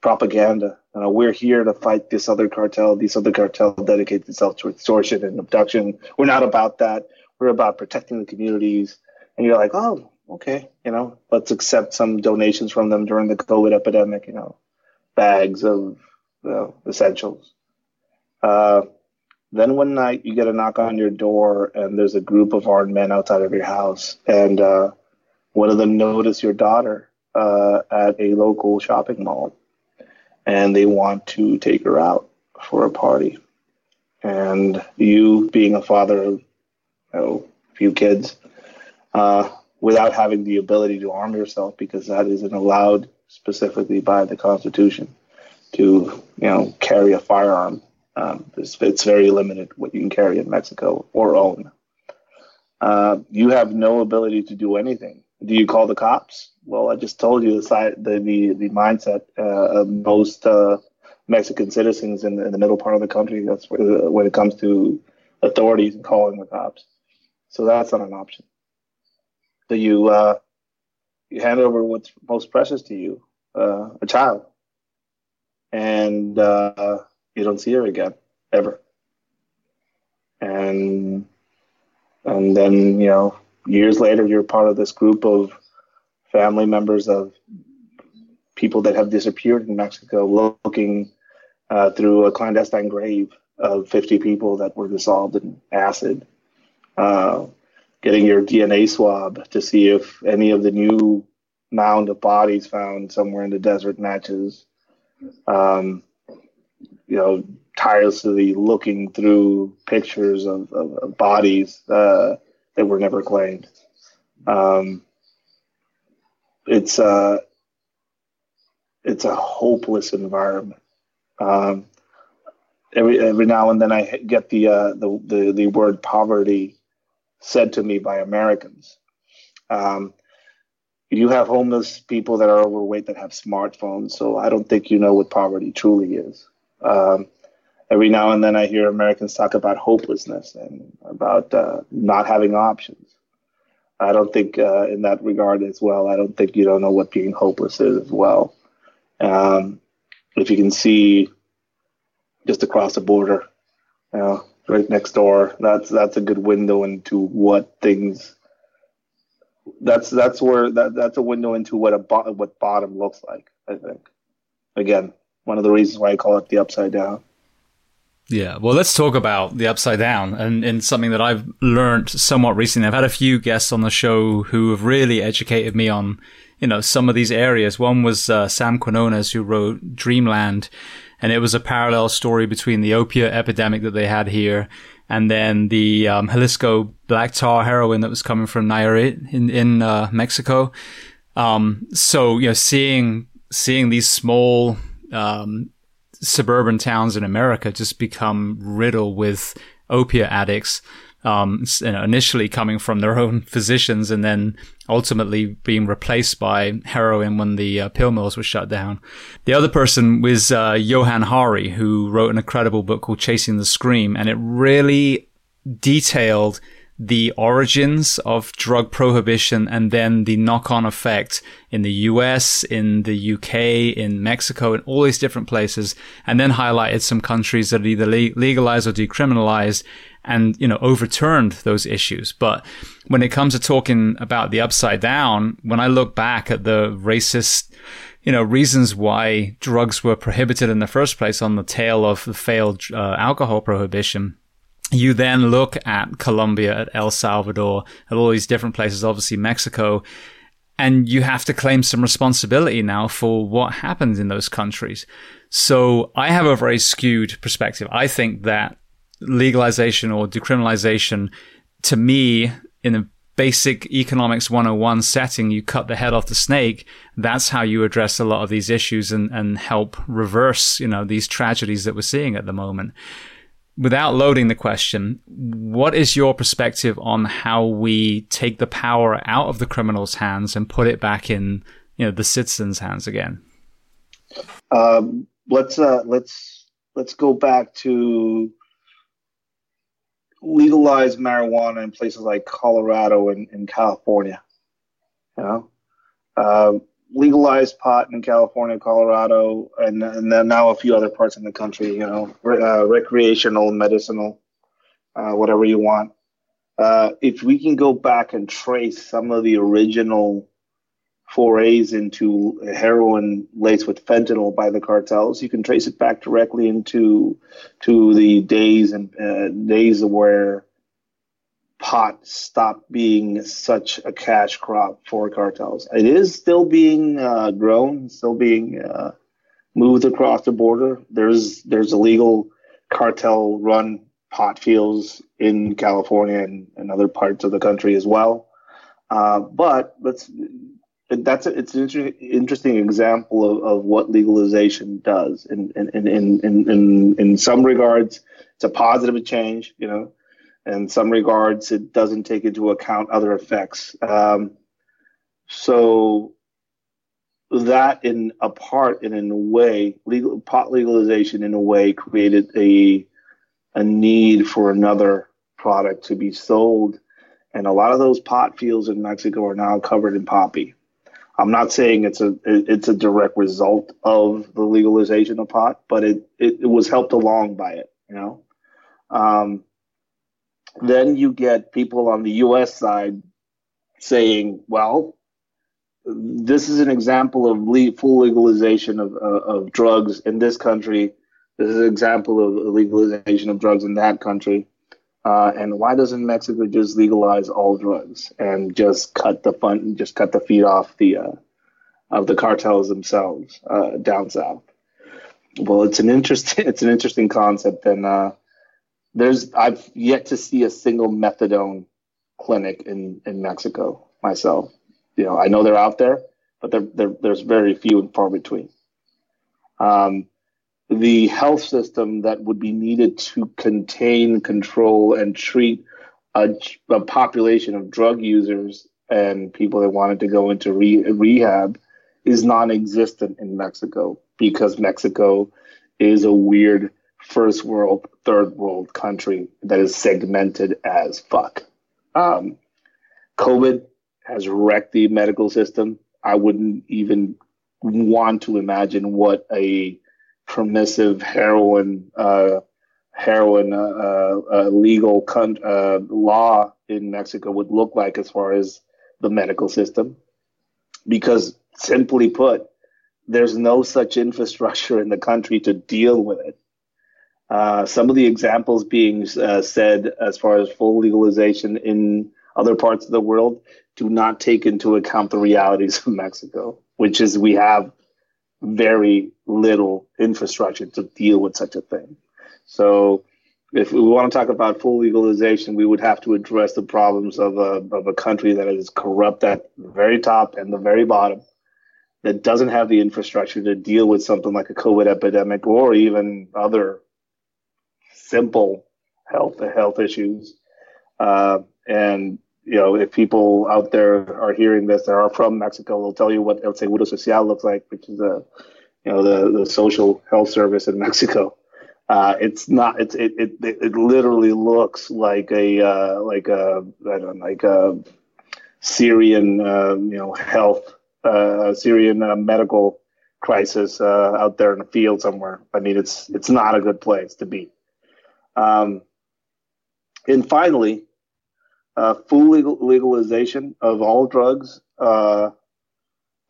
propaganda. Uh, we're here to fight this other cartel. These other cartel dedicate themselves to extortion and abduction. We're not about that. We're about protecting the communities. And you're like, oh, okay, you know, let's accept some donations from them during the COVID epidemic, you know, bags of you know, essentials. Uh, then one night you get a knock on your door and there's a group of armed men outside of your house. And uh, one of them notice your daughter uh, at a local shopping mall and they want to take her out for a party. And you, being a father of you know, a few kids, uh, without having the ability to arm yourself, because that isn't allowed specifically by the Constitution to, you know, carry a firearm. Um, it's, it's, very limited what you can carry in Mexico or own. Uh, you have no ability to do anything. Do you call the cops? Well, I just told you the side, the the, the mindset uh, of most uh, Mexican citizens in the, in the, middle part of the country. That's where, when it comes to authorities and calling the cops. So that's not an option. So you uh, you hand over what's most precious to you, uh, a child, and uh, you don't see her again ever. And and then you know years later you're part of this group of family members of people that have disappeared in Mexico, looking uh, through a clandestine grave of 50 people that were dissolved in acid, uh, getting your DNA swab to see if any of the new mound of bodies found somewhere in the desert matches. Um, you know, tirelessly looking through pictures of, of, of bodies uh, that were never claimed. Um, it's a it's a hopeless environment. Um, every every now and then I get the, uh, the the the word poverty said to me by Americans. Um, you have homeless people that are overweight that have smartphones, so I don't think you know what poverty truly is. Um, every now and then I hear Americans talk about hopelessness and about uh, not having options. I don't think uh, in that regard as well. I don't think you don't know what being hopeless is as well. Um, if you can see just across the border, you know, right next door, that's that's a good window into what things. That's that's where that that's a window into what a bo- what bottom looks like. I think. Again, one of the reasons why I call it the upside down. Yeah, well, let's talk about the upside down and, and something that I've learned somewhat recently. I've had a few guests on the show who have really educated me on, you know, some of these areas. One was uh, Sam Quinones, who wrote Dreamland, and it was a parallel story between the opiate epidemic that they had here and then the um, Xalisco black tar heroin that was coming from Nayarit in in uh, Mexico. Um, so you know, seeing seeing these small um, suburban towns in America just become riddled with opiate addicts. Um, initially coming from their own physicians and then ultimately being replaced by heroin when the uh, pill mills were shut down. The other person was uh, Johann Hari, who wrote an incredible book called Chasing the Scream, and it really detailed the origins of drug prohibition and then the knock-on effect in the US, in the UK, in Mexico, in all these different places, and then highlighted some countries that either legalized or decriminalized and, you know, overturned those issues. But when it comes to talking about the upside down, when I look back at the racist you know, reasons why drugs were prohibited in the first place on the tail of the failed uh, alcohol prohibition you then look at Colombia, at El Salvador, at all these different places, obviously Mexico, and you have to claim some responsibility now for what happens in those countries. So I have a very skewed perspective. I think that legalization or decriminalization, to me, in a basic economics 101 setting, you cut the head off the snake. That's how you address a lot of these issues and, and help reverse, you know, these tragedies that we're seeing at the moment without loading the question, what is your perspective on how we take the power out of the criminal's hands and put it back in, you know, the citizens' hands again? Um, let's uh, let's let's go back to legalize marijuana in places like Colorado and, and California. You know, um, legalized pot in California, Colorado, and, and then now a few other parts in the country. You know, uh, recreational, medicinal, uh, whatever you want. Uh, if we can go back and trace some of the original forays into heroin laced with fentanyl by the cartels, you can trace it back directly into to the days and uh, days where pot stopped being such a cash crop for cartels. It is still being uh, grown, still being uh, moved across the border. There's there's illegal cartel run pot fields in California and, and other parts of the country as well. Uh, but let's that's a, it's an inter- interesting example of, of what legalization does. In in, in, in, in in some regards, it's a positive change. You know, in some regards, it doesn't take into account other effects. Um, so that, in a part and in a way, legal pot legalization in a way created a a need for another product to be sold, and a lot of those pot fields in Mexico are now covered in poppy. I'm not saying it's a it's a direct result of the legalization of pot, but it it, it was helped along by it. You know. Um, then you get people on the US side saying, well, this is an example of le- full legalization of, uh, of drugs in this country. This is an example of legalization of drugs in that country. Uh, and why doesn't Mexico just legalize all drugs and just cut the fun, just cut the feet off the uh, of the cartels themselves uh, down south? Well, it's an interesting it's an interesting concept, and uh, there's I've yet to see a single methadone clinic in in Mexico myself. You know, I know they're out there, but they're, they're, there's very few and far between. Um, the health system that would be needed to contain, control, and treat a, a population of drug users and people that wanted to go into re- rehab is non-existent in Mexico because Mexico is a weird first world, third world country that is segmented as fuck. Um, COVID has wrecked the medical system. I wouldn't even want to imagine what a permissive heroin uh, heroin uh, uh, uh legal con- uh, law in Mexico would look like as far as the medical system, because simply put, there's no such infrastructure in the country to deal with it. Uh, some of the examples being uh, said as far as full legalization in other parts of the world do not take into account the realities of Mexico, which is we have very little infrastructure to deal with such a thing. So if we want to talk about full legalization, we would have to address the problems of a, of a country that is corrupt at the very top and the very bottom, that doesn't have the infrastructure to deal with something like a COVID epidemic or even other simple health health issues. Uh, and you know, if people out there are hearing this that are from Mexico, they'll tell you what El Seguro Social looks like, which is a you know the the social health service in Mexico. Uh, it's not. It's it, it it literally looks like a uh, like a I don't know, like a Syrian uh, you know health uh, Syrian uh, medical crisis uh, out there in the field somewhere. I mean, it's it's not a good place to be. Um, and finally, full legal, legalization of all drugs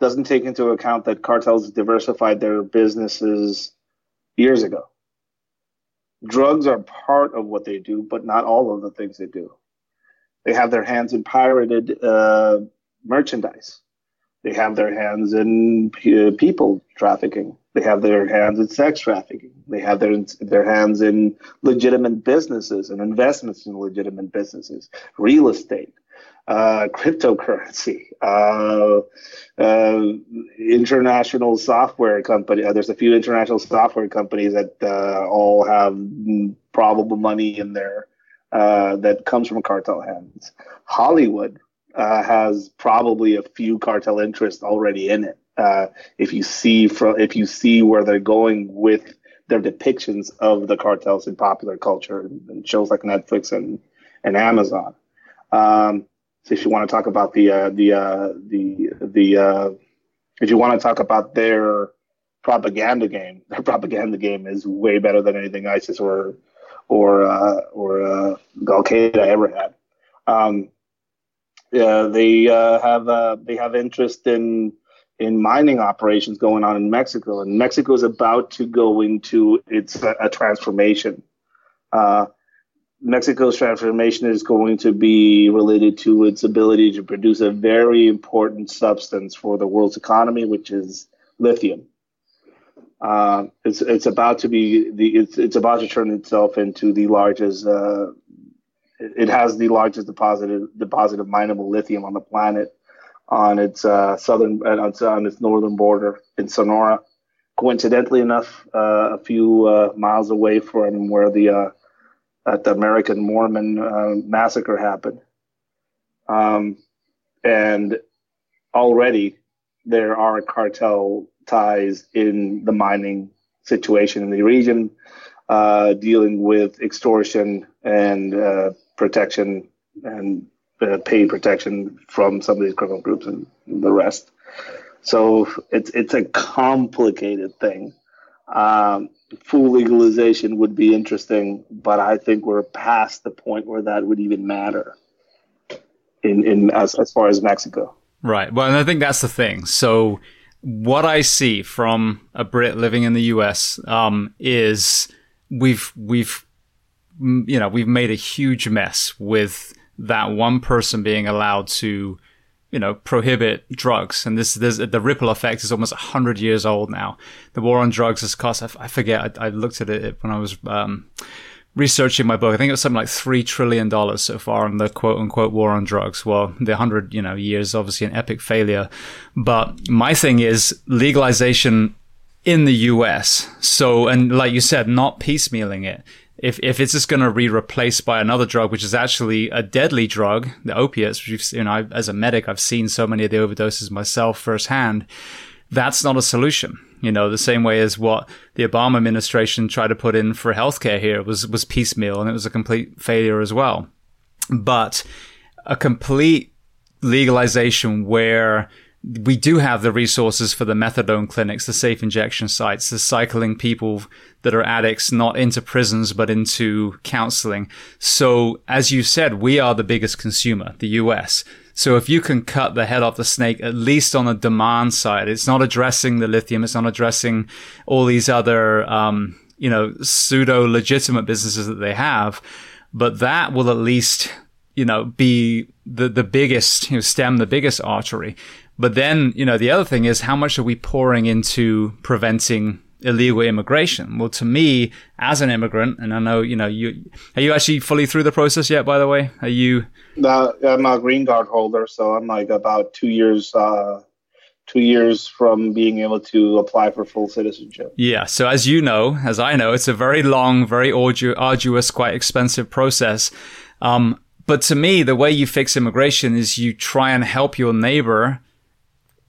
doesn't take into account that cartels diversified their businesses years ago drugs are part of what they do, but not all of the things they do. They have their hands in pirated uh, merchandise. They have their hands in uh, people trafficking. They have their hands in sex trafficking. They have their their hands in legitimate businesses and investments in legitimate businesses, real estate uh, cryptocurrency, uh, uh, international software company. Uh, there's a few international software companies that uh, all have probable money in there uh, that comes from cartel hands. Hollywood has probably a few cartel interests already in it. if you see from if you see where they're going with their depictions of the cartels in popular culture and shows like Netflix and and Amazon. Um, if you want to talk about the uh, the uh, the the uh, if you want to talk about their propaganda game, their propaganda game is way better than anything ISIS or or uh, or uh, Al Qaeda ever had. Um, yeah, they uh, have uh, they have interest in in mining operations going on in Mexico, and Mexico is about to go into its a, a transformation. Uh, Mexico's transformation is going to be related to its ability to produce a very important substance for the world's economy, which is lithium. Uh, it's it's about to be the it's it's about to turn itself into the largest. Uh, it has the largest deposit deposit of mineable lithium on the planet on its uh, southern on its northern border in Sonora. Coincidentally enough, uh, a few uh, miles away from where the uh, at the American Mormon uh, massacre happened. Um, and already there are cartel ties in the mining situation in the region, uh, dealing with extortion and uh, protection and uh, pay protection from some of these criminal groups and the rest. So it's it's a complicated thing. Um, full legalization would be interesting, but I think we're past the point where that would even matter in, in as, as far as Mexico. Right. Well, and I think that's the thing. So what I see from a Brit living in the US um, is we've we've you know we've made a huge mess with that one person being allowed to you know, prohibit drugs. And this, this, the ripple effect is almost hundred years old now. The war on drugs has cost, I, I forget, I, I, looked at it when I was, um, researching my book. I think it was something like $3 trillion so far on the quote unquote war on drugs. Well, the hundred, you know, years, obviously an epic failure. But my thing is legalization in the US. So, and like you said, not piecemealing it if if it's just going to be replaced by another drug, which is actually a deadly drug, the opiates, which you know, I, as a medic, I've seen so many of the overdoses myself firsthand. That's not a solution. You know, the same way as what the Obama administration tried to put in for healthcare here was was piecemeal, and it was a complete failure as well. But a complete legalization where we do have the resources for the methadone clinics, the safe injection sites, the cycling people that are addicts not into prisons but into counseling. So as you said, we are the biggest consumer, the US. So if you can cut the head off the snake, at least on the demand side, it's not addressing the lithium, it's not addressing all these other, um, you know, pseudo legitimate businesses that they have, but that will at least you know, be the, the biggest, you know, stem the biggest artery. But then, you know, the other thing is how much are we pouring into preventing illegal immigration. Well, to me, as an immigrant, and I know, you know, you are you actually fully through the process yet? By the way, are you? I'm a green card holder, so I'm like about two years, uh, two years from being able to apply for full citizenship. Yeah. So as you know, as I know, it's a very long, very ardu- arduous, quite expensive process. Um, but to me, the way you fix immigration is you try and help your neighbor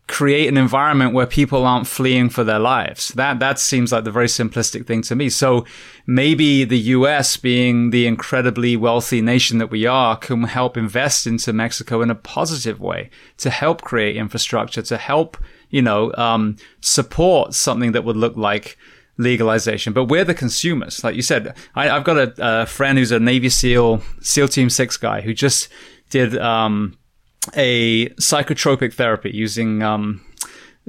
create an environment where people aren't fleeing for their lives. That that seems like the very simplistic thing to me. So maybe the US being the incredibly wealthy nation that we are can help invest into Mexico in a positive way to help create infrastructure, to help, you know, um, support something that would look like legalization. But we're the consumers. Like you said, I, have got a, a, friend who's a Navy SEAL, SEAL Team 6 guy who just did, um, a psychotropic therapy using um,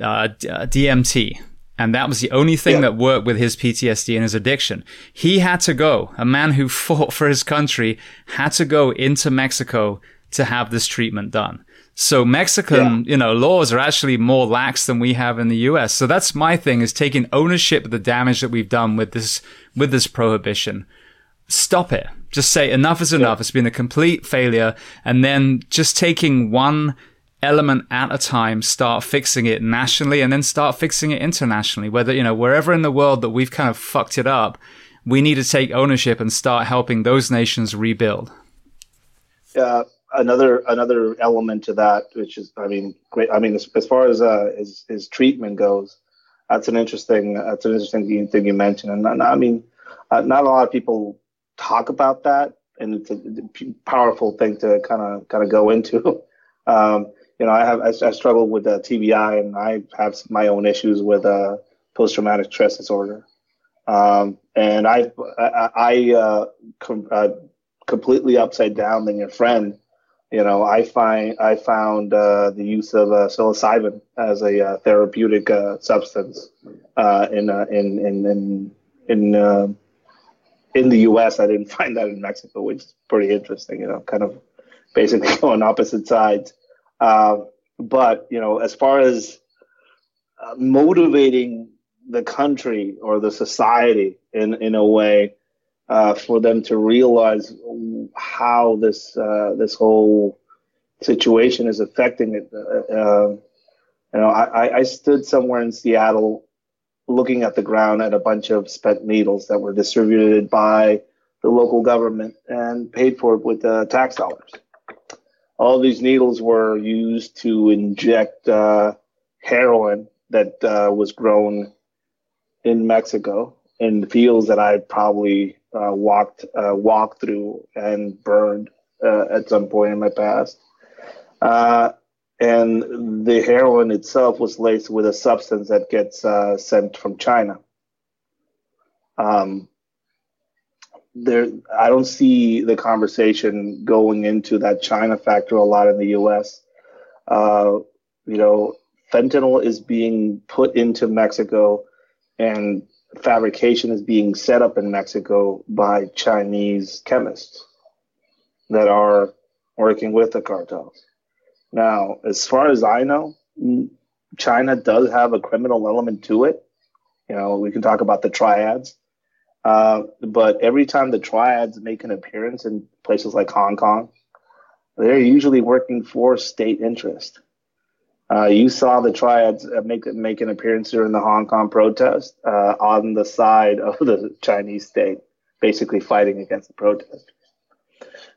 uh, DMT. And that was the only thing yeah. that worked with his PTSD and his addiction. He had to go, a man who fought for his country had to go into Mexico to have this treatment done. So Mexican, yeah. you know, laws are actually more lax than we have in the US. So that's my thing is taking ownership of the damage that we've done with this, with this prohibition. Stop it. Just say enough is enough. Yeah. It's been a complete failure. And then just taking one element at a time, start fixing it nationally and then start fixing it internationally. Whether, you know, wherever in the world that we've kind of fucked it up, we need to take ownership and start helping those nations rebuild. Yeah. Another another element to that, which is, I mean, great. I mean, as, as far as uh, his treatment goes, that's an interesting that's an interesting thing you mentioned. And, and I mean, uh, not a lot of people talk about that, and it's a, powerful thing to kind of kind of go into. um, you know, I have I, I struggle with uh, TBI, and I have my own issues with uh, post traumatic stress disorder. Um, and I I, I uh, com- uh, completely upside down than your friend. You know, I find I found uh, the use of uh, psilocybin as a uh, therapeutic uh, substance uh, in, in in in in in the U.S. I didn't find that in Mexico, which is pretty interesting. You know, kind of basically on opposite sides. Uh, but you know, as far as uh, motivating the country or the society in in a way uh, for them to realize how this uh, this whole situation is affecting it. Uh, um, you know, I, I stood somewhere in Seattle looking at the ground at a bunch of spent needles that were distributed by the local government and paid for with uh, tax dollars. All these needles were used to inject uh, heroin that uh, was grown in Mexico in the fields that I probably uh, walked uh, walked through and burned uh, at some point in my past and the heroin itself was laced with a substance that gets uh, sent from China. Um, there, I don't see the conversation going into that China factor a lot in the U.S. Uh, you know, fentanyl is being put into Mexico, and fabrication is being set up in Mexico by Chinese chemists that are working with the cartels. Now, as far as I know, China does have a criminal element to it. You know, we can talk about the triads. Uh, but every time the triads make an appearance in places like Hong Kong, they're usually working for state interest. Uh, you saw the triads make make an appearance during the Hong Kong protest uh, on the side of the Chinese state, basically fighting against the protest.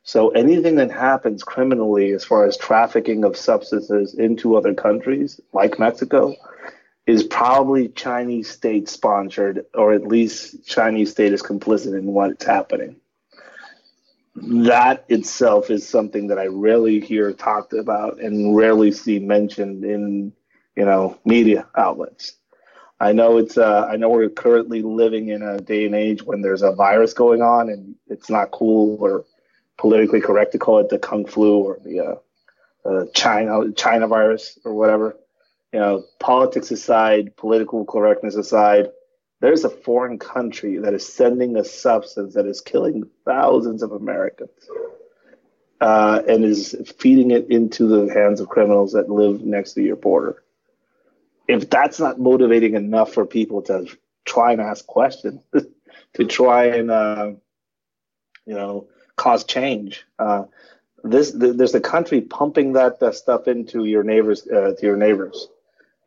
So anything that happens criminally as far as trafficking of substances into other countries, like Mexico, is probably Chinese state sponsored, or at least Chinese state is complicit in what's happening. That itself is something that I rarely hear talked about and rarely see mentioned in, you know, media outlets. I know it's uh, I know we're currently living in a day and age when there's a virus going on and it's not cool or politically correct to call it the kung flu or the uh, uh, China China virus or whatever. You know, politics aside, political correctness aside, there's a foreign country that is sending a substance that is killing thousands of Americans uh, and is feeding it into the hands of criminals that live next to your border. If that's not motivating enough for people to try and ask questions, to try and uh, you know cause change. Uh, this th- there's a country pumping that, that stuff into your neighbors uh, to your neighbors,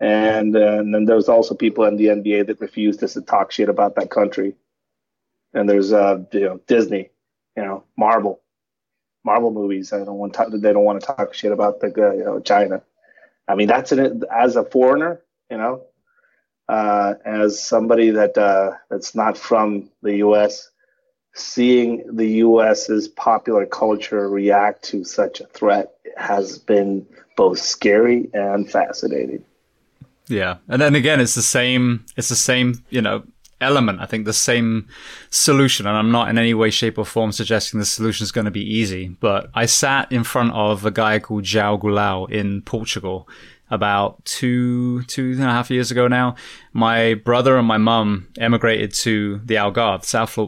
and, and then there's also people in the NBA that refuse to talk shit about that country, and there's uh, you know Disney, you know Marvel, Marvel movies. I don't want to, they don't want to talk shit about the uh, you know China. I mean that's an, as a foreigner, you know, uh, as somebody that uh, that's not from the U.S seeing the U.S.'s popular culture react to such a threat has been both scary and fascinating. Yeah, and then again, it's the same. It's the same. You know, element. I think the same solution, and I'm not in any way, shape, or form suggesting the solution is going to be easy. But I sat in front of a guy called João Goulão in Portugal, about two two and a half years ago now. My brother and my mum emigrated to the Algarve, south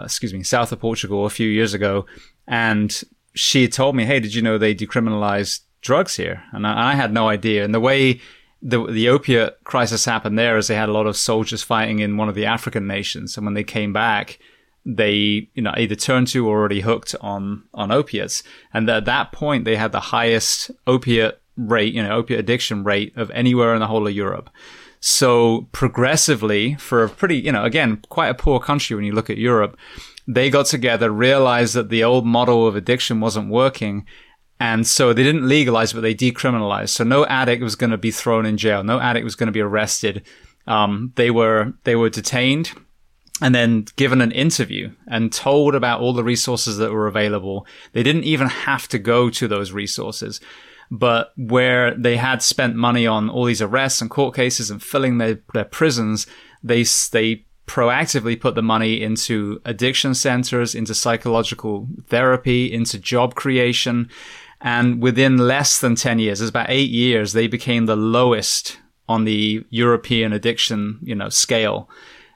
excuse me, south of Portugal a few years ago, and she told me, "Hey, did you know they decriminalized drugs here?" And I, I had no idea. And the way the the opiate crisis happened there is they had a lot of soldiers fighting in one of the African nations, and when they came back, they you know either turned to or already hooked on on opiates, and at that point they had the highest opiate rate, you know, opiate addiction rate of anywhere in the whole of Europe. So progressively, for a pretty, you know, again, quite a poor country when you look at Europe, they got together, realized that the old model of addiction wasn't working. And so they didn't legalize, but they decriminalized. So no addict was going to be thrown in jail. No addict was going to be arrested. Um, they were, they were detained and then given an interview and told about all the resources that were available. They didn't even have to go to those resources but where they had spent money on all these arrests and court cases and filling their, their prisons, they, they proactively put the money into addiction centers, into psychological therapy, into job creation. And within less than 10 years, it's about eight years, they became the lowest on the European addiction, you know, scale.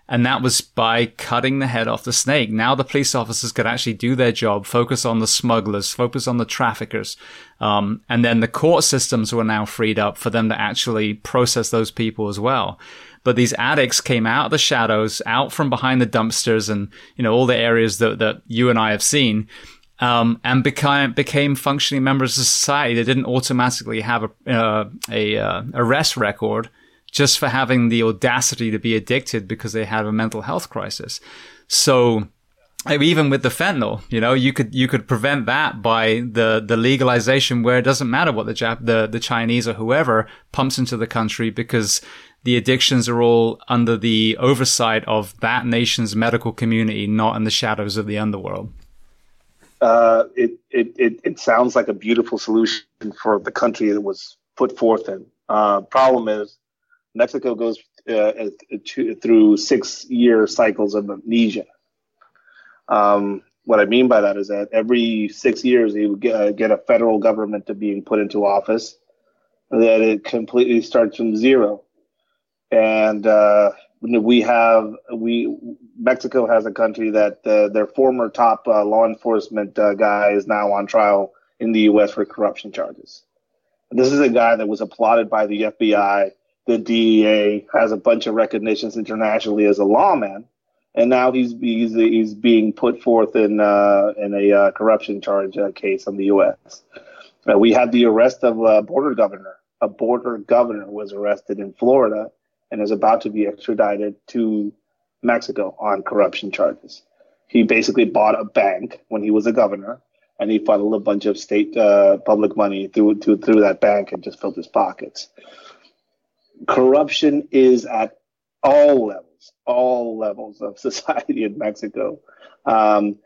And that was by cutting the head off the snake. Now the police officers could actually do their job, focus on the smugglers, focus on the traffickers. Um, and then the court systems were now freed up for them to actually process those people as well. But these addicts came out of the shadows, out from behind the dumpsters and, you know, all the areas that, that you and I have seen. Um, and became became functioning members of society. They didn't automatically have a uh, a uh, arrest record just for having the audacity to be addicted because they had a mental health crisis. So even with the fentanyl, you know, you could you could prevent that by the the legalization where it doesn't matter what the Jap- the the Chinese or whoever pumps into the country because the addictions are all under the oversight of that nation's medical community, not in the shadows of the underworld. Uh, it, it, it, it sounds like a beautiful solution for the country that was put forth in. Uh, problem is, Mexico goes uh, to, through six year cycles of amnesia. Um, what I mean by that is that every six years you get, uh, get a federal government to being put into office, that it completely starts from zero. And uh, we have we Mexico has a country that uh, their former top uh, law enforcement uh, guy is now on trial in the U.S. for corruption charges. This is a guy that was applauded by the FBI the DEA has a bunch of recognitions internationally as a lawman, and now he's he's, he's being put forth in uh, in a uh, corruption charge uh, case in the U.S. Uh, we had the arrest of a border governor. A border governor was arrested in Florida and is about to be extradited to Mexico on corruption charges. He basically bought a bank when he was a governor, and he funneled a bunch of state uh, public money through, through through that bank and just filled his pockets corruption is at all levels, all levels of society in Mexico. Um,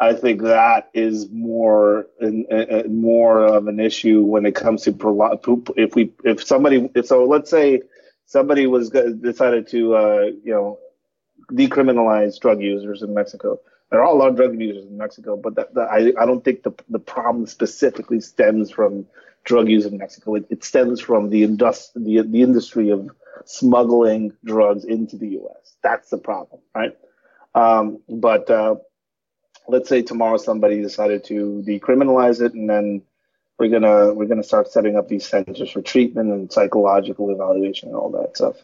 I think that is more uh, more of an issue when it comes to if we if somebody so let's say somebody was decided to uh, you know decriminalize drug users in Mexico. There are a lot of drug users in Mexico, but that, that, I I don't think the the problem specifically stems from drug use in Mexico. It, it stems from the, industri- the, the industry of smuggling drugs into the U.S. That's the problem, right? Um, but uh, let's say tomorrow somebody decided to decriminalize it, and then we're gonna we're gonna start setting up these centers for treatment and psychological evaluation and all that stuff.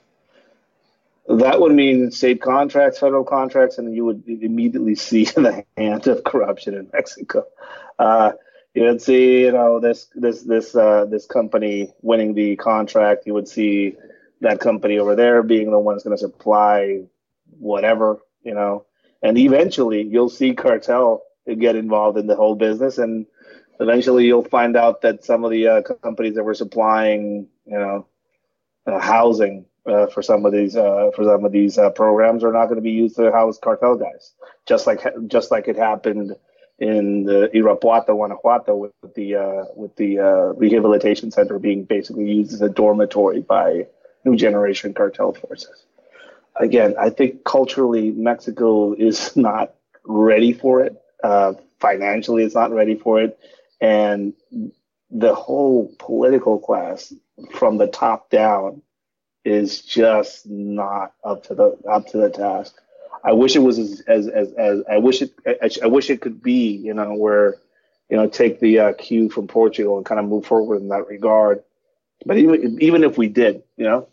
That would mean state contracts, federal contracts, and you would immediately see the hand of corruption in Mexico. Uh, you would see, you know, this this this uh, this company winning the contract. You would see that company over there being the one that's going to supply whatever, you know, and eventually you'll see cartel get involved in the whole business, and eventually you'll find out that some of the uh, companies that were supplying, you know, uh, housing uh, for some of these uh, for some of these uh, programs are not going to be used to house cartel guys, just like just like it happened in the Irapuato, Guanajuato, with the uh, with the uh, rehabilitation center being basically used as a dormitory by new generation cartel forces. Again, I think culturally Mexico is not ready for it. Uh, financially, it's not ready for it, and the whole political class, from the top down, is just not up to the up to the task. I wish it was as as as, as I wish it I, I, wish it could be you know where you know take the uh, cue from Portugal and kind of move forward in that regard. But even even if we did, you know,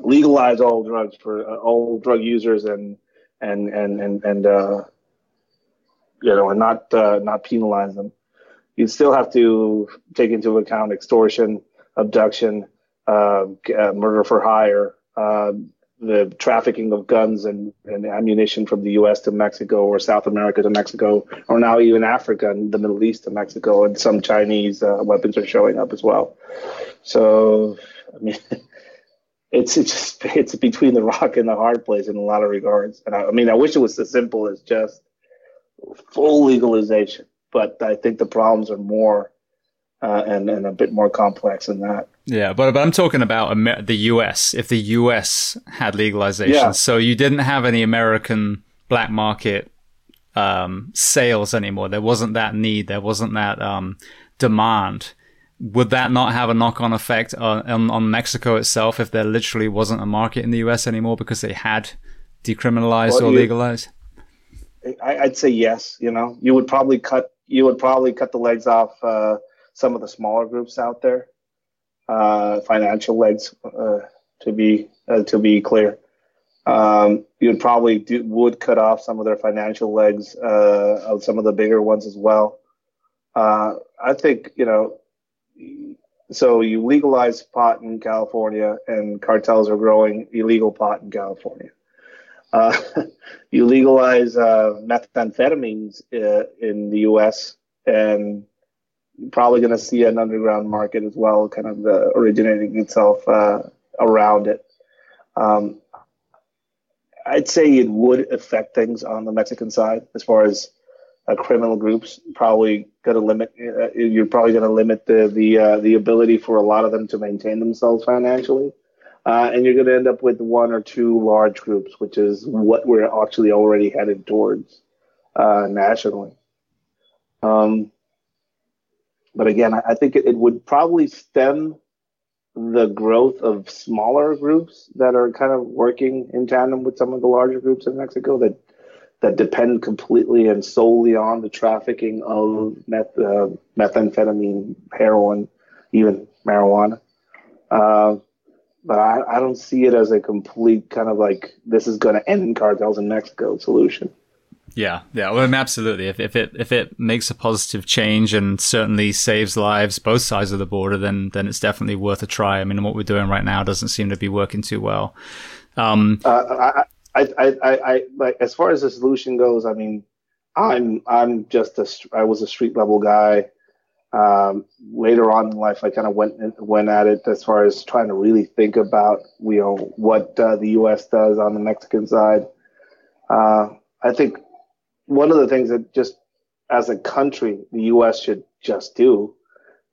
legalize all drugs for uh, all drug users and and and and and uh, you know and not uh, not penalize them, you'd still have to take into account extortion, abduction, uh, uh, murder for hire, uh, the trafficking of guns and, and ammunition from the U.S. to Mexico or South America to Mexico, or now even Africa and the Middle East to Mexico, and some Chinese uh, weapons are showing up as well. So, I mean, it's it's just it's between the rock and the hard place in a lot of regards. And I, I mean, I wish it was as simple as just full legalization, but I think the problems are more uh, and and a bit more complex than that. Yeah, but but I'm talking about Amer- the U.S. If the U.S. had legalization, yeah. so you didn't have any American black market um, sales anymore. There wasn't that need. There wasn't that um, demand. Would that not have a knock-on effect on, on, on Mexico itself if there literally wasn't a market in the U.S. anymore because they had decriminalized well, or you, legalized? I, would say yes. You know, you would probably cut you would probably cut the legs off. Uh, some of the smaller groups out there, uh, financial legs, uh, to be uh, to be clear. Um, you'd probably do, would cut off some of their financial legs uh, of some of the bigger ones as well. Uh, I think you know. So you legalize pot in California, and cartels are growing illegal pot in California. Uh, you legalize methamphetamines in the U.S. and probably going to see an underground market as well, kind of uh, originating itself uh, around it. Um, I'd say it would affect things on the Mexican side as far as uh, criminal groups. Probably going to limit. Uh, you're probably going to limit the the uh, the ability for a lot of them to maintain themselves financially. Uh, and you're going to end up with one or two large groups, which is what we're actually already headed towards nationally. Um, but again, I, think it, would probably stem the growth of smaller groups that are kind of working in tandem with some of the larger groups in Mexico that that depend completely and solely on the trafficking of meth, uh, methamphetamine, heroin, even marijuana. Uh, but I, I, don't see it as a complete kind of like this is going to end in cartels in Mexico solution. Yeah, yeah, well, absolutely. If, if it if it makes a positive change and certainly saves lives both sides of the border, then then it's definitely worth a try. I mean, what we're doing right now doesn't seem to be working too well. Um, uh, I, I, I, I, like as far as the solution goes. I mean, I'm I'm just a I was a street level guy. Um, later on in life, I kind of went went at it as far as trying to really think about you know what uh, the U.S. does on the Mexican side. Uh, I think one of the things that just as a country the U.S. should just do.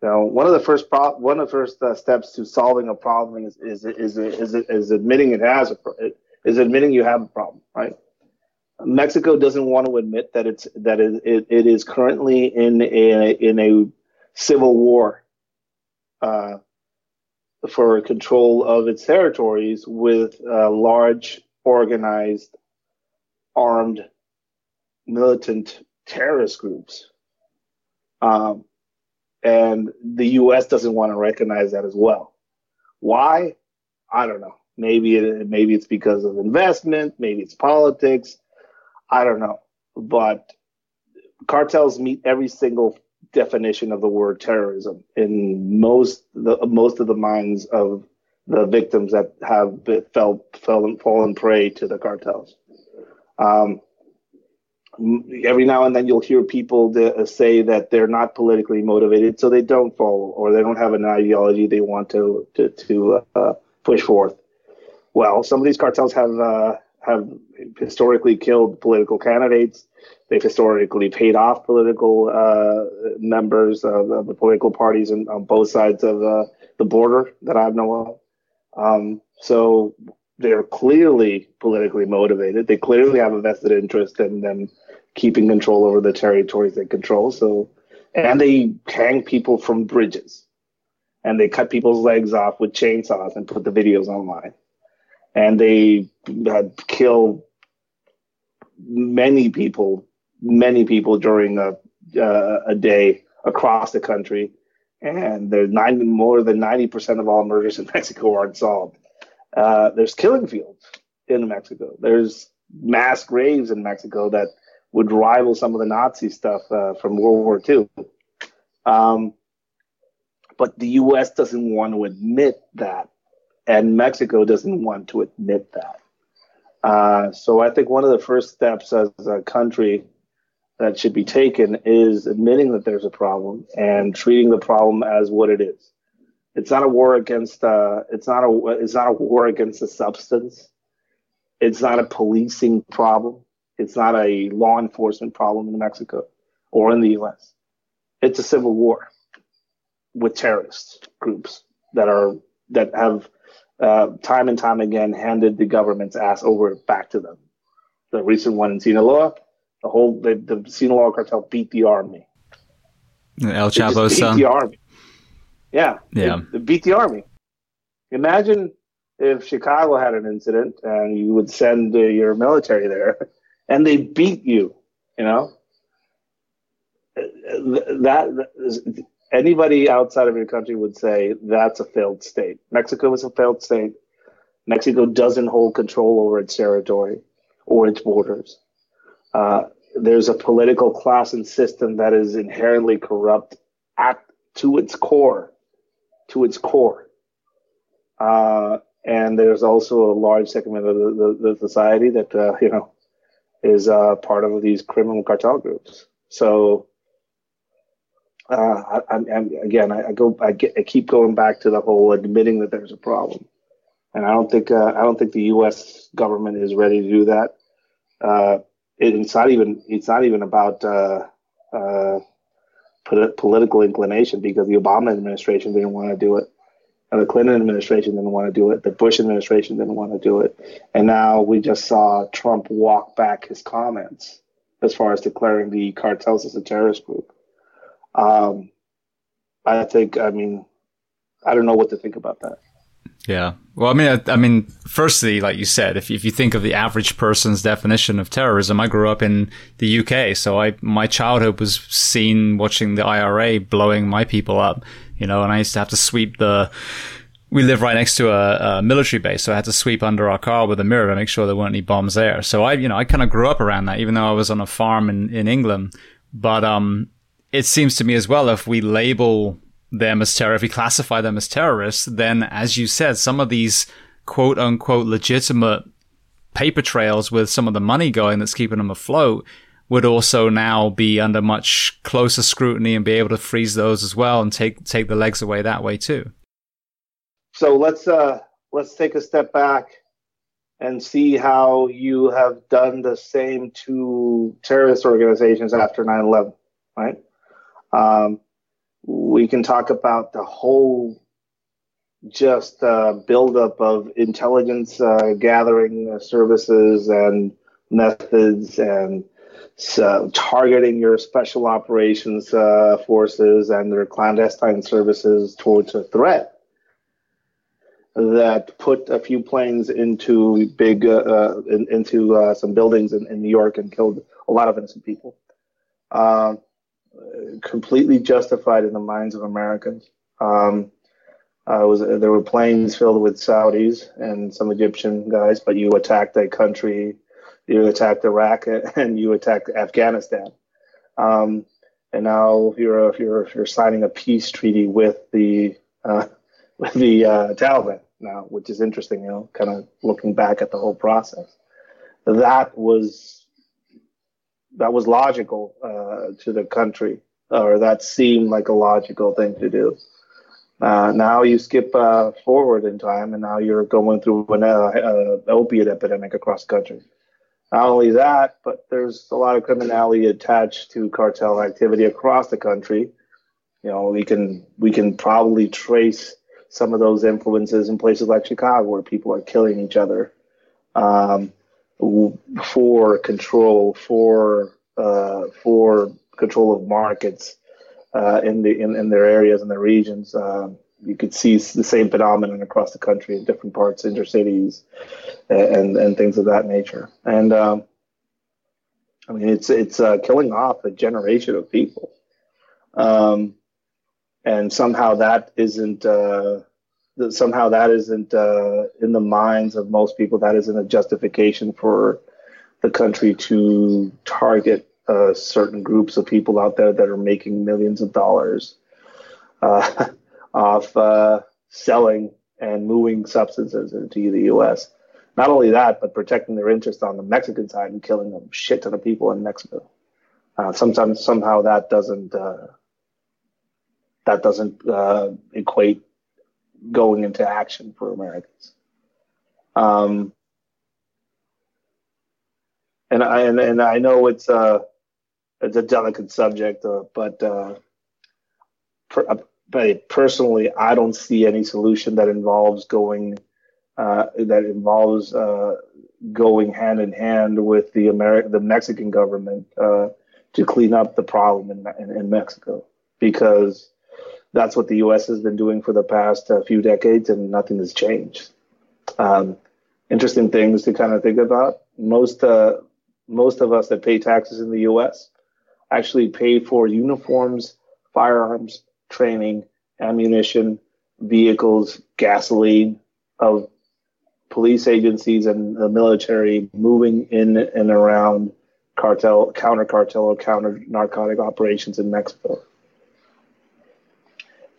You know, one of the first pro- one of the first uh, steps to solving a problem is is is is, is, is admitting it has a pro- is admitting you have a problem, right? Mexico doesn't want to admit that it's that it, it, it is currently in a in a civil war uh, for control of its territories with uh, large organized armed militant terrorist groups. Um, and the U.S. doesn't want to recognize that as well. Why? I don't know. Maybe it, maybe it's because of investment, maybe it's politics. I don't know, but cartels meet every single definition of the word terrorism in most the most of the minds of the victims that have been, fell, fell fallen prey to the cartels. Um, every now and then you'll hear people uh, say that they're not politically motivated, so they don't follow or they don't have an ideology they want to to, to uh, push forth. Well, some of these cartels have uh, have historically killed political candidates. They've historically paid off political uh, members of, of, the political parties in, on both sides of uh, the border that I know of. Um, so they're clearly politically motivated. They clearly have a vested interest in them keeping control over the territories they control. So, and they hang people from bridges, and they cut people's legs off with chainsaws and put the videos online. And they had killed many people, many people during a uh, a day across the country. And there's 90, more than 90% of all murders in Mexico aren't solved. Uh, there's killing fields in Mexico. There's mass graves in Mexico that would rival some of the Nazi stuff uh, from World War II. Um, but the U.S. doesn't want to admit that, and Mexico doesn't want to admit that. Uh, so I think one of the first steps as a country that should be taken is admitting that there's a problem and treating the problem as what it is. It's not a war against. Uh, it's not a. It's not a war against a substance. It's not a policing problem. It's not a law enforcement problem in Mexico or in the U.S. It's a civil war with terrorist groups that are that have uh, time and time again handed the government's ass over back to them. The recent one in Sinaloa, the whole the, the Sinaloa cartel beat the army. El Chapo's son. The army. Yeah. Yeah. beat the army. Imagine if Chicago had an incident and you would send uh, your military there and they beat you, you know, that, that anybody outside of your country would say that's a failed state. Mexico is a failed state. Mexico doesn't hold control over its territory or its borders. Uh, there's a political class and system that is inherently corrupt at to its core, to its core. Uh, and there's also a large segment of the, the, the society that uh, you know is uh, part of these criminal cartel groups. So, uh, I, I, again, I, I go, I, get, I, keep going back to the whole admitting that there's a problem, and I don't think, uh, I don't think the U.S. government is ready to do that. Uh, it, it's not even, it's not even about political inclination because the Obama administration didn't want to do it. And the Clinton administration didn't want to do it. The Bush administration didn't want to do it. And now we just saw Trump walk back his comments as far as declaring the cartels as a terrorist group. Um, I think, I mean, I don't know what to think about that. Yeah. Well, I mean, I, I, mean, firstly, like you said, if, if you think of the average person's definition of terrorism, I grew up in the UK, so I my childhood was seen watching the IRA blowing my people up you know, and I used to have to sweep the, we live right next to a, a, military base, so I had to sweep under our car with a mirror to make sure there weren't any bombs there. So I, you know, I kind of grew up around that, even though I was on a farm in, in England. But, um, it seems to me as well, if we label them as terror, if we classify them as terrorists, then as you said, some of these quote unquote legitimate paper trails with some of the money going that's keeping them afloat would also now be under much closer scrutiny and be able to freeze those as well and take take the legs away that way too. So let's uh, let's take a step back and see how you have done the same to terrorist organizations after 9/11, right? Um, we can talk about the whole just uh, buildup of intelligence uh, gathering services and methods and so targeting your special operations uh, forces and their clandestine services towards a threat that put a few planes into big uh, uh, in, into uh, some buildings in, in, New York and killed a lot of innocent people. Completely justified in the minds of Americans. Um, Uh, was there were planes filled with Saudis and some Egyptian guys, but you attacked a country, you attacked Iraq, and you attacked Afghanistan. Um, and now you're you're you're signing a peace treaty with the uh, with the uh, Taliban now, which is interesting. You know, kind of looking back at the whole process. That was that was logical uh, to the country, or that seemed like a logical thing to do. Uh, now you skip uh, forward in time, and now you're going through an uh, opiate epidemic across the country. Not only that, but there's a lot of criminality attached to cartel activity across the country. You know, we can we can probably trace some of those influences in places like Chicago, where people are killing each other um, for control, for uh, for control of markets uh, in the in, in their areas and their regions. Um, you could see the same phenomenon across the country in different parts, intercities, and and things of that nature. And um, I mean, it's it's uh, killing off a generation of people, um, and somehow that isn't uh, somehow that isn't uh, in the minds of most people. That isn't a justification for the country to target uh, certain groups of people out there that are making millions of dollars. Uh, of uh, selling and moving substances into the U.S. Not only that, but protecting their interests on the Mexican side and killing a shit ton of people in Mexico. Uh, sometimes somehow that doesn't uh, that doesn't equate going into action for Americans. Um, and I and, and I know it's a uh, it's a delicate subject, uh, but for, but personally, I don't see any solution that involves going uh, that involves uh, going hand in hand with the American, the Mexican government uh, to clean up the problem in, in, in, Mexico, because that's what the U.S. has been doing for the past uh, few decades, and nothing has changed. Um, interesting things to kind of think about. Most uh, most of us that pay taxes in the U.S. actually pay for uniforms, firearms, training, ammunition, vehicles, gasoline of police agencies and the military moving in and around cartel, counter cartel, or counter narcotic operations in Mexico.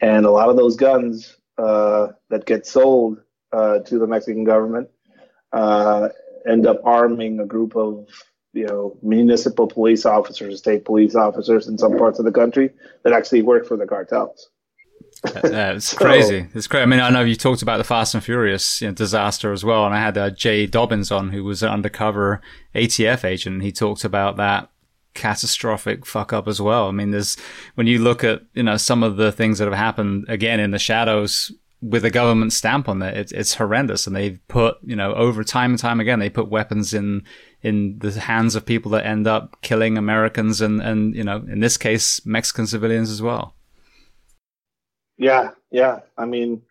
And a lot of those guns uh, that get sold uh, to the Mexican government uh, end up arming a group of you know municipal police officers, state police officers in some parts of the country that actually work for the cartels. Uh, it's so, crazy. It's crazy. I mean, I know you talked about the Fast and Furious you know, disaster as well, and I had uh, Jay Dobyns on, who was an undercover ATF agent. And he talked about that catastrophic fuck up as well. I mean, there's when you look at you know some of the things that have happened again in the shadows with a government stamp on it, it's, it's horrendous. And they've put you know over time and time again, they put weapons in in the hands of people that end up killing Americans and and you know in this case Mexican civilians as well. Yeah, yeah. I mean,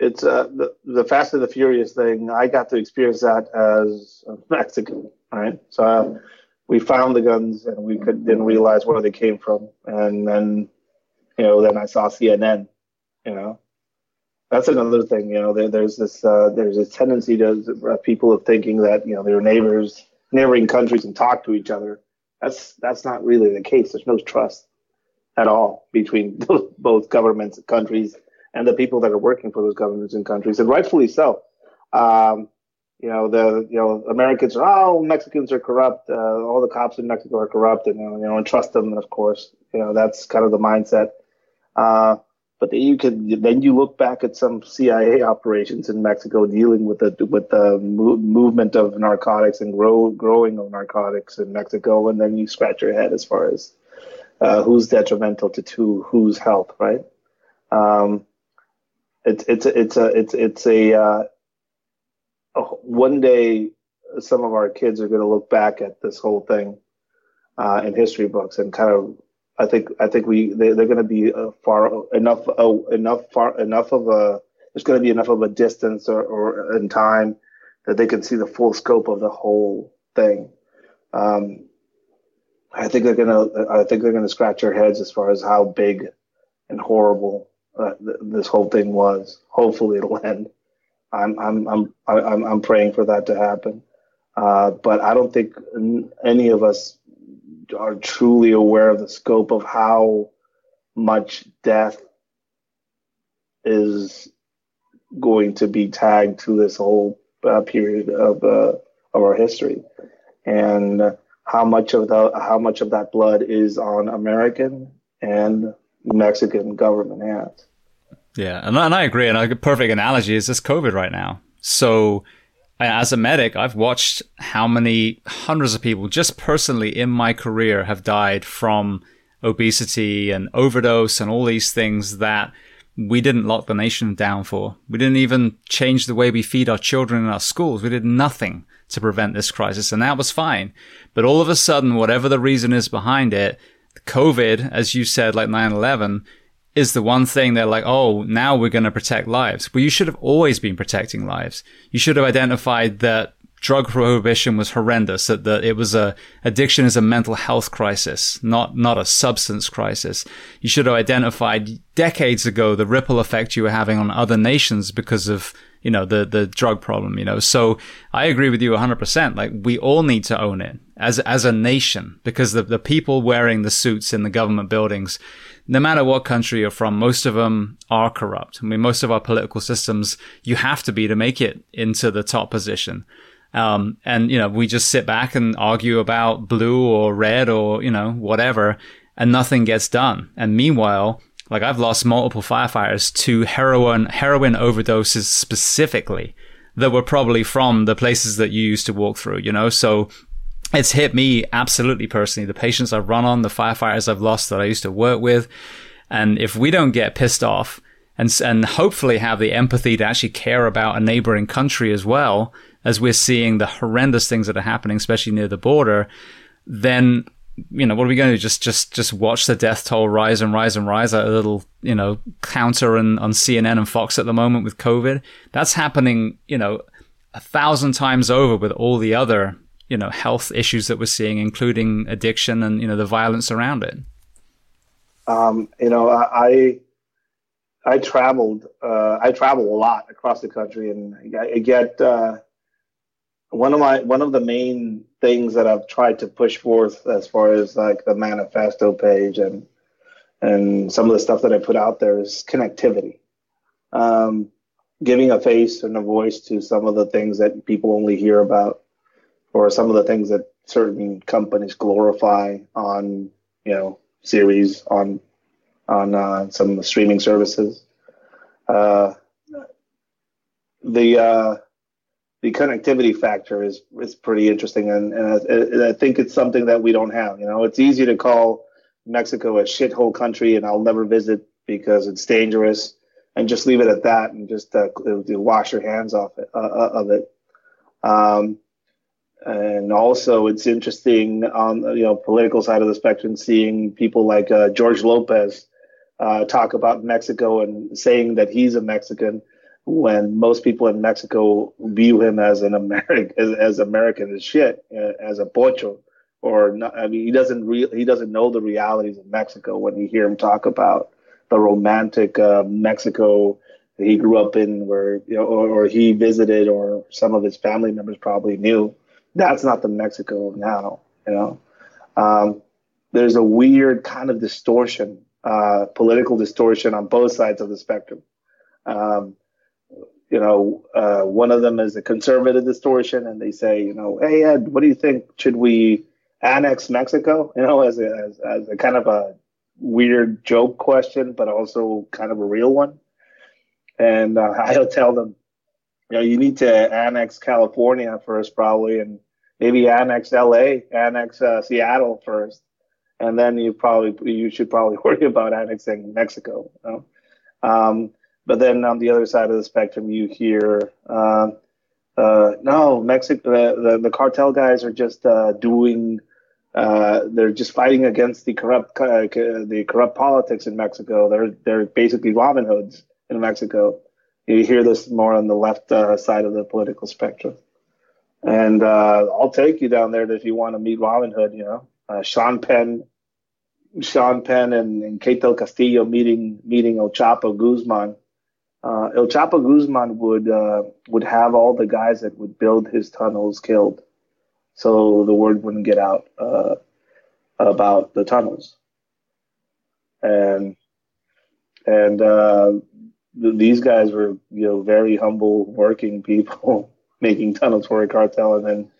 it's uh, the the Fast and the Furious thing. I got to experience that as a Mexican, right? So uh, we found the guns and we could didn't realize where they came from, and then you know then I saw CNN. You know, that's another thing. You know, there, there's this uh, there's a tendency to uh, people of thinking that you know they're neighbors, neighboring countries, and talk to each other. That's that's not really the case. There's no trust at all between both governments and countries and the people that are working for those governments and countries, and rightfully so. Um, you know, the you know Americans are oh Mexicans are corrupt, uh, all the cops in Mexico are corrupt, and you know, you know and trust them. And of course, you know that's kind of the mindset. Uh, but then you can then you look back at some CIA operations in Mexico dealing with the with the mo- movement of narcotics and grow growing of narcotics in Mexico, and then you scratch your head as far as uh, who's detrimental to, to whose health, right? Um, it's it's it's a it's it's a, uh, one day some of our kids are going to look back at this whole thing uh, in history books and kind of I think I think we they, are going to be uh, far enough uh, enough far enough of a there's going to be enough of a distance or, or in time that they can see the full scope of the whole thing. Um, I think they're gonna. I think they're gonna scratch their heads as far as how big and horrible uh, th- this whole thing was. Hopefully, it'll end. I'm I'm I'm I'm praying for that to happen. Uh, but I don't think any of us are truly aware of the scope of how much death is going to be tagged to this whole uh, period of uh, of our history, and how much of the how much of that blood is on American and Mexican government hands. Yeah, and, and I agree. And a perfect analogy is this COVID right now. So, as a medic, I've watched how many hundreds of people just personally in my career have died from obesity and overdose and all these things that we didn't lock the nation down for. We didn't even change the way we feed our children in our schools. We did nothing to prevent this crisis, and that was fine. But all of a sudden, whatever the reason is behind it, COVID, as you said, like 9 11, is the one thing they're like, oh, now we're going to protect lives. Well, you should have always been protecting lives. You should have identified that drug prohibition was horrendous, that, that it was a addiction is a mental health crisis, not, not a substance crisis. You should have identified decades ago the ripple effect you were having on other nations because of, you know, the, the drug problem, you know. So I agree with you 100%. Like we all need to own it as, as a nation because the, the people wearing the suits in the government buildings, no matter what country you're from, most of them are corrupt. I mean, most of our political systems, you have to be to make it into the top position. Um, and, you know, we just sit back and argue about blue or red or, you know, whatever, and nothing gets done. And meanwhile, like I've lost multiple firefighters to heroin, heroin overdoses specifically that were probably from the places that you used to walk through, you know? So it's hit me absolutely personally. The patients I've run on, the firefighters I've lost that I used to work with. And if we don't get pissed off and, and hopefully have the empathy to actually care about a neighboring country as well, as we're seeing the horrendous things that are happening, especially near the border, then you know what are we going to do? Just just just watch the death toll rise and rise and rise at a little you know counter and on CNN and Fox at the moment with COVID. That's happening you know a thousand times over with all the other you know health issues that we're seeing, including addiction and you know the violence around it. Um, you know, I I traveled uh, I travel a lot across the country, and I get uh, one of my one of the main things that I've tried to push forth as far as like the manifesto page and and some of the stuff that I put out there is connectivity. Um, giving a face and a voice to some of the things that people only hear about or some of the things that certain companies glorify on you know series on on uh, some streaming services. Uh, the uh, the connectivity factor is is pretty interesting, and, and I, I, think it's something that we don't have. You know, it's easy to call Mexico a shithole country, and I'll never visit because it's dangerous, and just leave it at that, and just uh, wash your hands off it, uh, uh, of it. Um, and also, it's interesting on the you know political side of the spectrum, seeing people like uh, George Lopez uh, talk about Mexico and saying that he's a Mexican when most people in Mexico view him as an American, as, as American as shit, uh, as a pocho, or not, I mean, he doesn't re- he doesn't know the realities of Mexico when you hear him talk about the romantic uh, Mexico that he grew up in, where you know, or, or he visited, or some of his family members probably knew. That's not the Mexico now, you know. Um, there's a weird kind of distortion, uh, political distortion on both sides of the spectrum. Um, you know, uh, one of them is a conservative distortion, and they say, you know, hey Ed, what do you think? Should we annex Mexico? You know, as a, as, as a kind of a weird joke question, but also kind of a real one. And uh, I'll tell them, you know, you need to annex California first, probably, and maybe annex LA, annex uh, Seattle first, and then you probably you should probably worry about annexing Mexico. You know? um, but then on the other side of the spectrum, you hear, uh, uh, no, Mexico, the, the, the, cartel guys are just uh, doing, uh, they're just fighting against the corrupt, uh, the corrupt politics in Mexico. They're they're basically Robin Hoods in Mexico. You hear this more on the left uh, side of the political spectrum. And I'll take you down there if you want to meet Robin Hood. You know, Sean Penn Sean Penn and, and Cato Castillo meeting meeting El Chapo Guzman, uh, El Chapo Guzman would uh, would have all the guys that would build his tunnels killed, so the word wouldn't get out uh, about the tunnels. And and uh, th- these guys were you know very humble working people making tunnels for a cartel, and then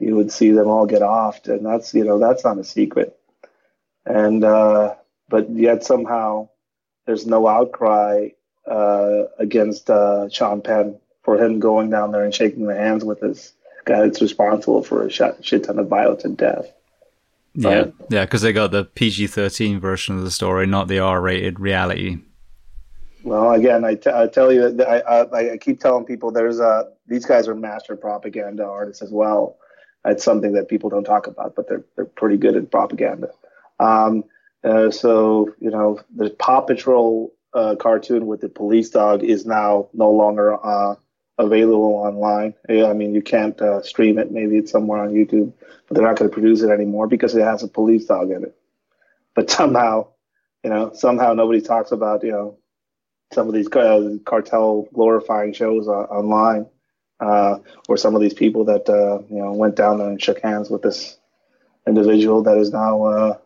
you would see them all get offed, and that's you know that's not a secret. And uh, but yet somehow there's no outcry uh, against uh, Sean Penn for him going down there and shaking the hands with this guy that's responsible for a shit, shit ton of violence and death. Yeah, yeah, because they got the PG thirteen version of the story, not the R rated reality. Well, again, I, t- I tell you, I, I, I keep telling people there's a these guys are master propaganda artists as well. It's something that people don't talk about, but they're they're pretty good at propaganda. Um, uh, so you know, the Paw Patrol uh, cartoon with the police dog is now no longer uh, available online. I mean, you can't uh, stream it. Maybe it's somewhere on YouTube, but they're not going to produce it anymore because it has a police dog in it. But somehow, you know, somehow nobody talks about you know some of these uh, cartel glorifying shows uh, online, uh, or some of these people that uh, you know went down there and shook hands with this individual that is now uh,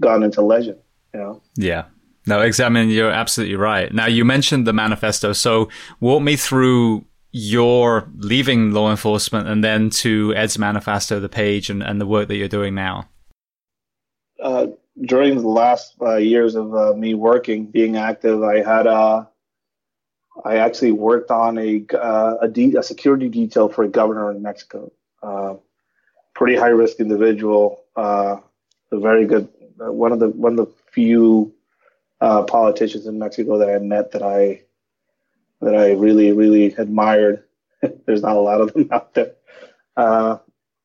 gone into legend. You know. Yeah. No, exactly. You're absolutely right. Now, you mentioned the manifesto. So, walk me through your leaving law enforcement and then to Ed's manifesto, the page, and, and the work that you're doing now. Uh, during the last uh, years of uh, me working, being active, I had uh, I actually worked on a uh, a, de- a, security detail for a governor in Mexico. Uh, pretty high risk individual, a very good one of the one of the few politicians in Mexico that I met that I that I really really admired. There's not a lot of them out there.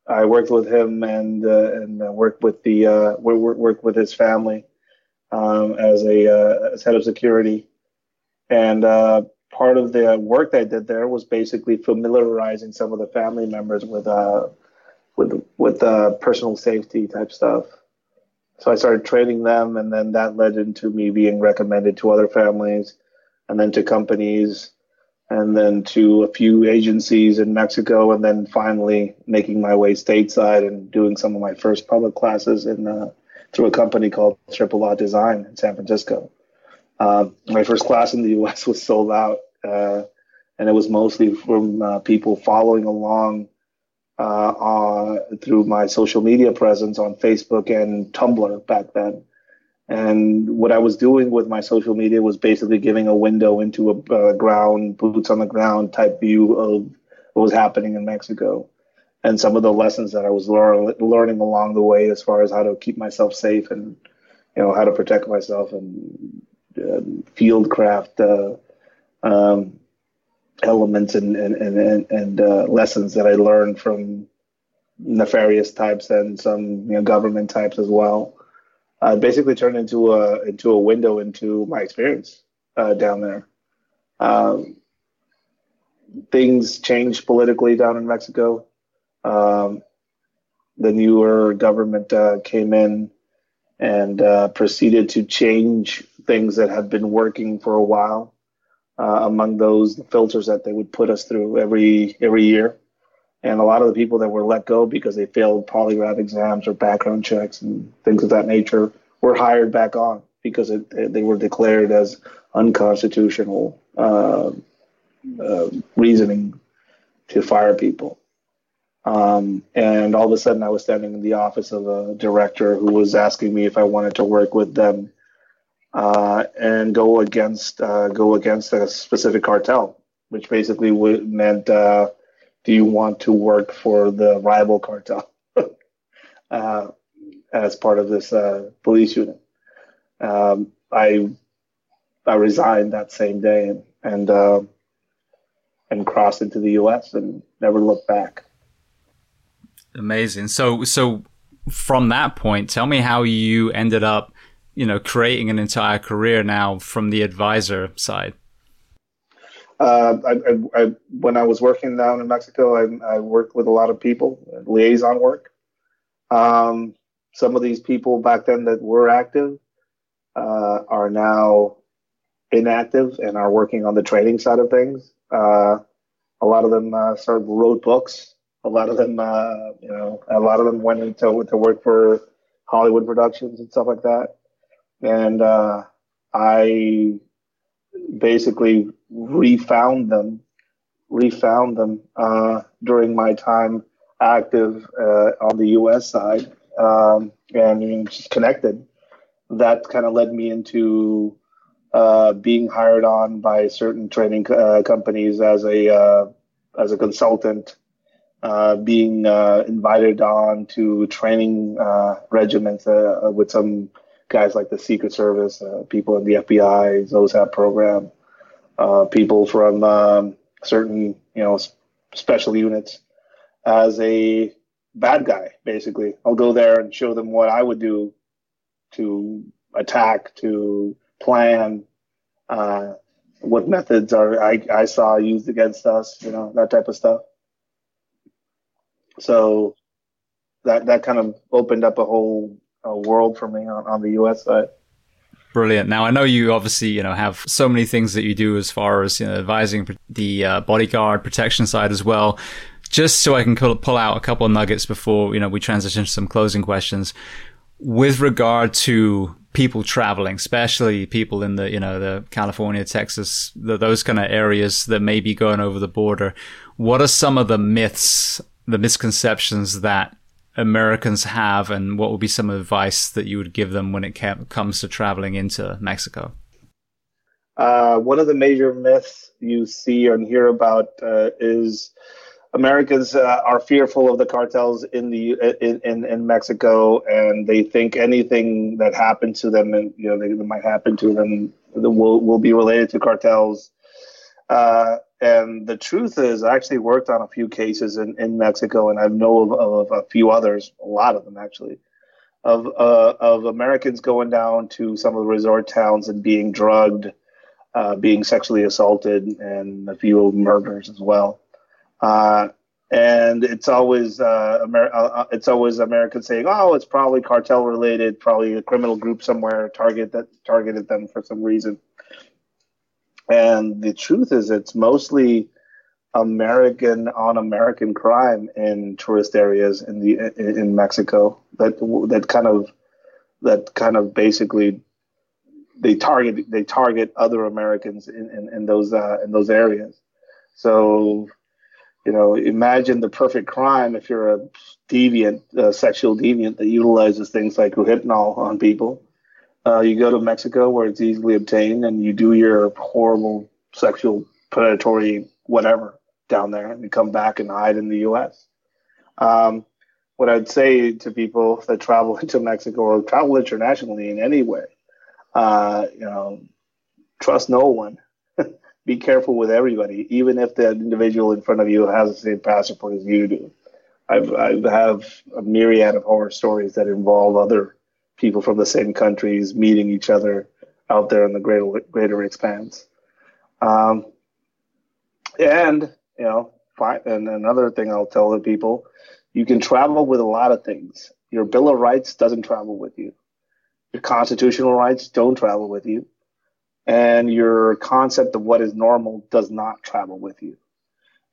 I worked with him and uh, and worked with the uh, worked with his family um, as a uh, as head of security, and uh, part of the work that I did there was basically familiarizing some of the family members with uh, with with uh, personal safety type stuff. So I started training them, and then that led into me being recommended to other families, and then to companies and then to a few agencies in Mexico, and then finally making my way stateside and doing some of my first public classes in uh, through a company called Triple Law Design in San Francisco. Uh, my first class in the U.S. was sold out, uh, and it was mostly from uh, people following along uh, through my social media presence on Facebook and Tumblr back then. And what I was doing with my social media was basically giving a window into a uh, ground, boots on the ground type view of what was happening in Mexico and some of the lessons that I was lear- learning along the way as far as how to keep myself safe and, you know, how to protect myself and uh, field craft uh, um, elements and, and, and, and uh, lessons that I learned from nefarious types and some you know, government types as well uh, basically turned into a into a window into my experience uh, down there. Um, things changed politically down in Mexico. Um, the newer government uh, came in and uh, proceeded to change things that had been working for a while. Uh, among those filters that they would put us through every every year and a lot of the people that were let go because they failed polygraph exams or background checks and things of that nature were hired back on because it, it, they were declared as unconstitutional uh, uh, reasoning to fire people. Um, and all of a sudden, I was standing in the office of a director who was asking me if I wanted to work with them uh, and go against uh, go against a specific cartel, which basically meant uh, do you want to work for the rival cartel uh, as part of this uh, police unit? Um, I I resigned that same day and and, uh, and crossed into the U.S. and never looked back. Amazing. So so from that point, tell me how you ended up, you know, creating an entire career now from the advisor side. Uh, I, I, I, when I was working down in Mexico, I, worked with a lot of people, liaison work. Um, some of these people back then that were active uh, are now inactive and are working on the training side of things. Uh, a lot of them uh, sort of wrote books. A lot of them, uh, you know, a lot of them went into to work for Hollywood productions and stuff like that. And uh, I basically refound them, refound them uh, during my time active uh, on the U.S. side, um, and just connected. That kind of led me into uh, being hired on by certain training uh, companies as a uh, as a consultant, uh, being uh, invited on to training regiments with some guys like the Secret Service, people in the FBI, ZOSAP program, people from um, certain you know special units as a bad guy. Basically, I'll go there and show them what I would do to attack to plan uh, what methods are I, I saw used against us, you know, that type of stuff. So that that kind of opened up a whole uh, world for me on, on the U.S. side. Brilliant. Now I know you obviously you know have so many things that you do as far as you know, advising the uh, bodyguard protection side as well. Just so I can pull out a couple of nuggets before you know we transition to some closing questions with regard to people traveling, especially people in the, you know, the California, Texas, the, those kind of areas that may be going over the border. What are some of the myths, the misconceptions that Americans have, and what would be some advice that you would give them when it comes to traveling into Mexico? Uh, one of the major myths you see and hear about uh, is Americans uh, are fearful of the cartels in the in, in, in Mexico, and they think anything that happens to them, and you know, they, that might happen to them, will will be related to cartels. And the truth is, I actually worked on a few cases in, in Mexico, and I know of, of a few others, a lot of them actually, of uh, of Americans going down to some of the resort towns and being drugged, uh, being sexually assaulted, and a few murders as well. Uh, and it's always uh, Amer- uh, uh, it's always Americans saying, "Oh, it's probably cartel related, probably a criminal group somewhere target that targeted them for some reason." And the truth is, it's mostly American on American crime in tourist areas in the in Mexico that that kind of that kind of basically they target they target other Americans in, in, in those uh, in those areas. So you know, imagine the perfect crime if you're a deviant, uh, sexual deviant that utilizes things like rohypnol on people. Uh, you go to Mexico where it's easily obtained and you do your horrible sexual predatory whatever down there and you come back and hide in the U.S. Um, what I'd say to people that travel into Mexico or travel internationally in any way, uh, you know, trust no one be careful with everybody, even if the individual in front of you has the same passport as you do. I've I have a myriad of horror stories that involve other people from the same countries meeting each other out there in the greater greater expanse. Um, and you know, and another thing I'll tell the people, you can travel with a lot of things. Your Bill of Rights doesn't travel with you. Your constitutional rights don't travel with you and your concept of what is normal does not travel with you.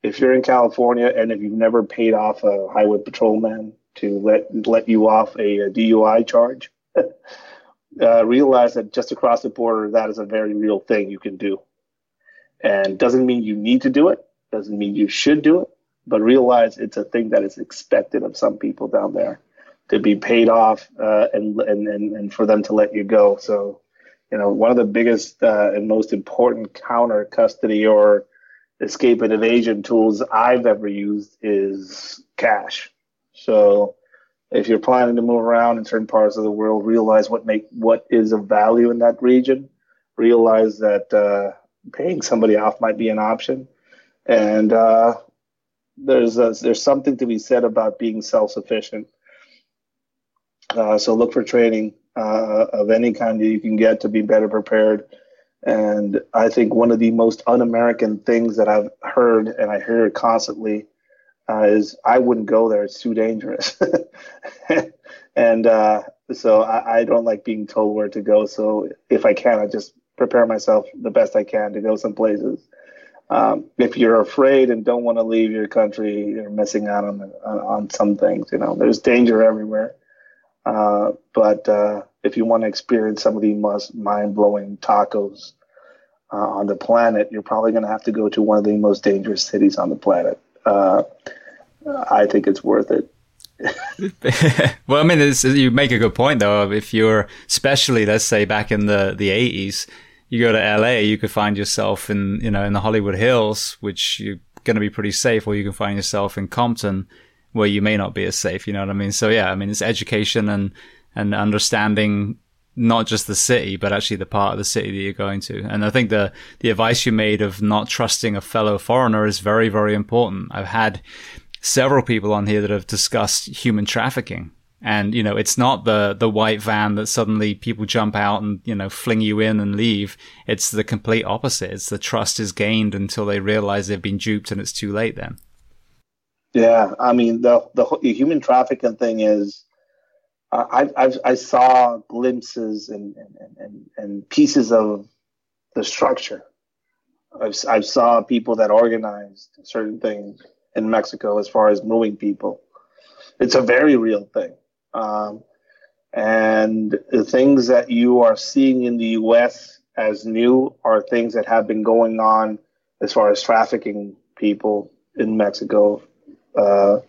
If you're in California and if you've never paid off a highway patrolman to let let you off a, a DUI charge, uh, realize that just across the border, that is a very real thing you can do, and doesn't mean you need to do it, doesn't mean you should do it, but realize it's a thing that is expected of some people down there to be paid off uh, and, and and and for them to let you go. So you know, one of the biggest uh, and most important counter custody or escape and evasion tools I've ever used is cash. So if you're planning to move around in certain parts of the world, realize what make what is of value in that region. Realize that uh, paying somebody off might be an option, and uh, there's a, there's something to be said about being self sufficient. Uh, so look for training uh, of any kind that you can get to be better prepared. And I think one of the most un-American things that I've heard, and I hear it constantly, uh, is I wouldn't go there. It's too dangerous. and uh, so I, I, don't like being told where to go. So if I can, I just prepare myself the best I can to go some places. Um, if you're afraid and don't want to leave your country, you're missing out on, on, on some things. You know, there's danger everywhere. Uh, but uh, if you want to experience some of the most mind-blowing tacos uh, on the planet, you're probably going to have to go to one of the most dangerous cities on the planet. Uh, I think it's worth it. well, I mean, you make a good point though. If you're, especially let's say back in the the 80s, you go to LA, you could find yourself in you know in the Hollywood Hills, which you're going to be pretty safe, or you can find yourself in Compton, where you may not be as safe. You know what I mean? So yeah, I mean, it's education and and understanding not just the city, but actually the part of the city that you're going to. And I think the, the advice you made of not trusting a fellow foreigner is very, very important. I've had several people on here that have discussed human trafficking. And, you know, it's not the, the white van that suddenly people jump out and, you know, fling you in and leave. It's the complete opposite. It's the trust is gained until they realize they've been duped and it's too late then. Yeah. I mean, the, the, human trafficking thing is, I, I, I saw glimpses and, and, and, and pieces of the structure. I've, I saw people that organized certain things in Mexico as far as moving people. It's a very real thing. Um, and the things that you are seeing in the US as new are things that have been going on as far as trafficking people in Mexico uh,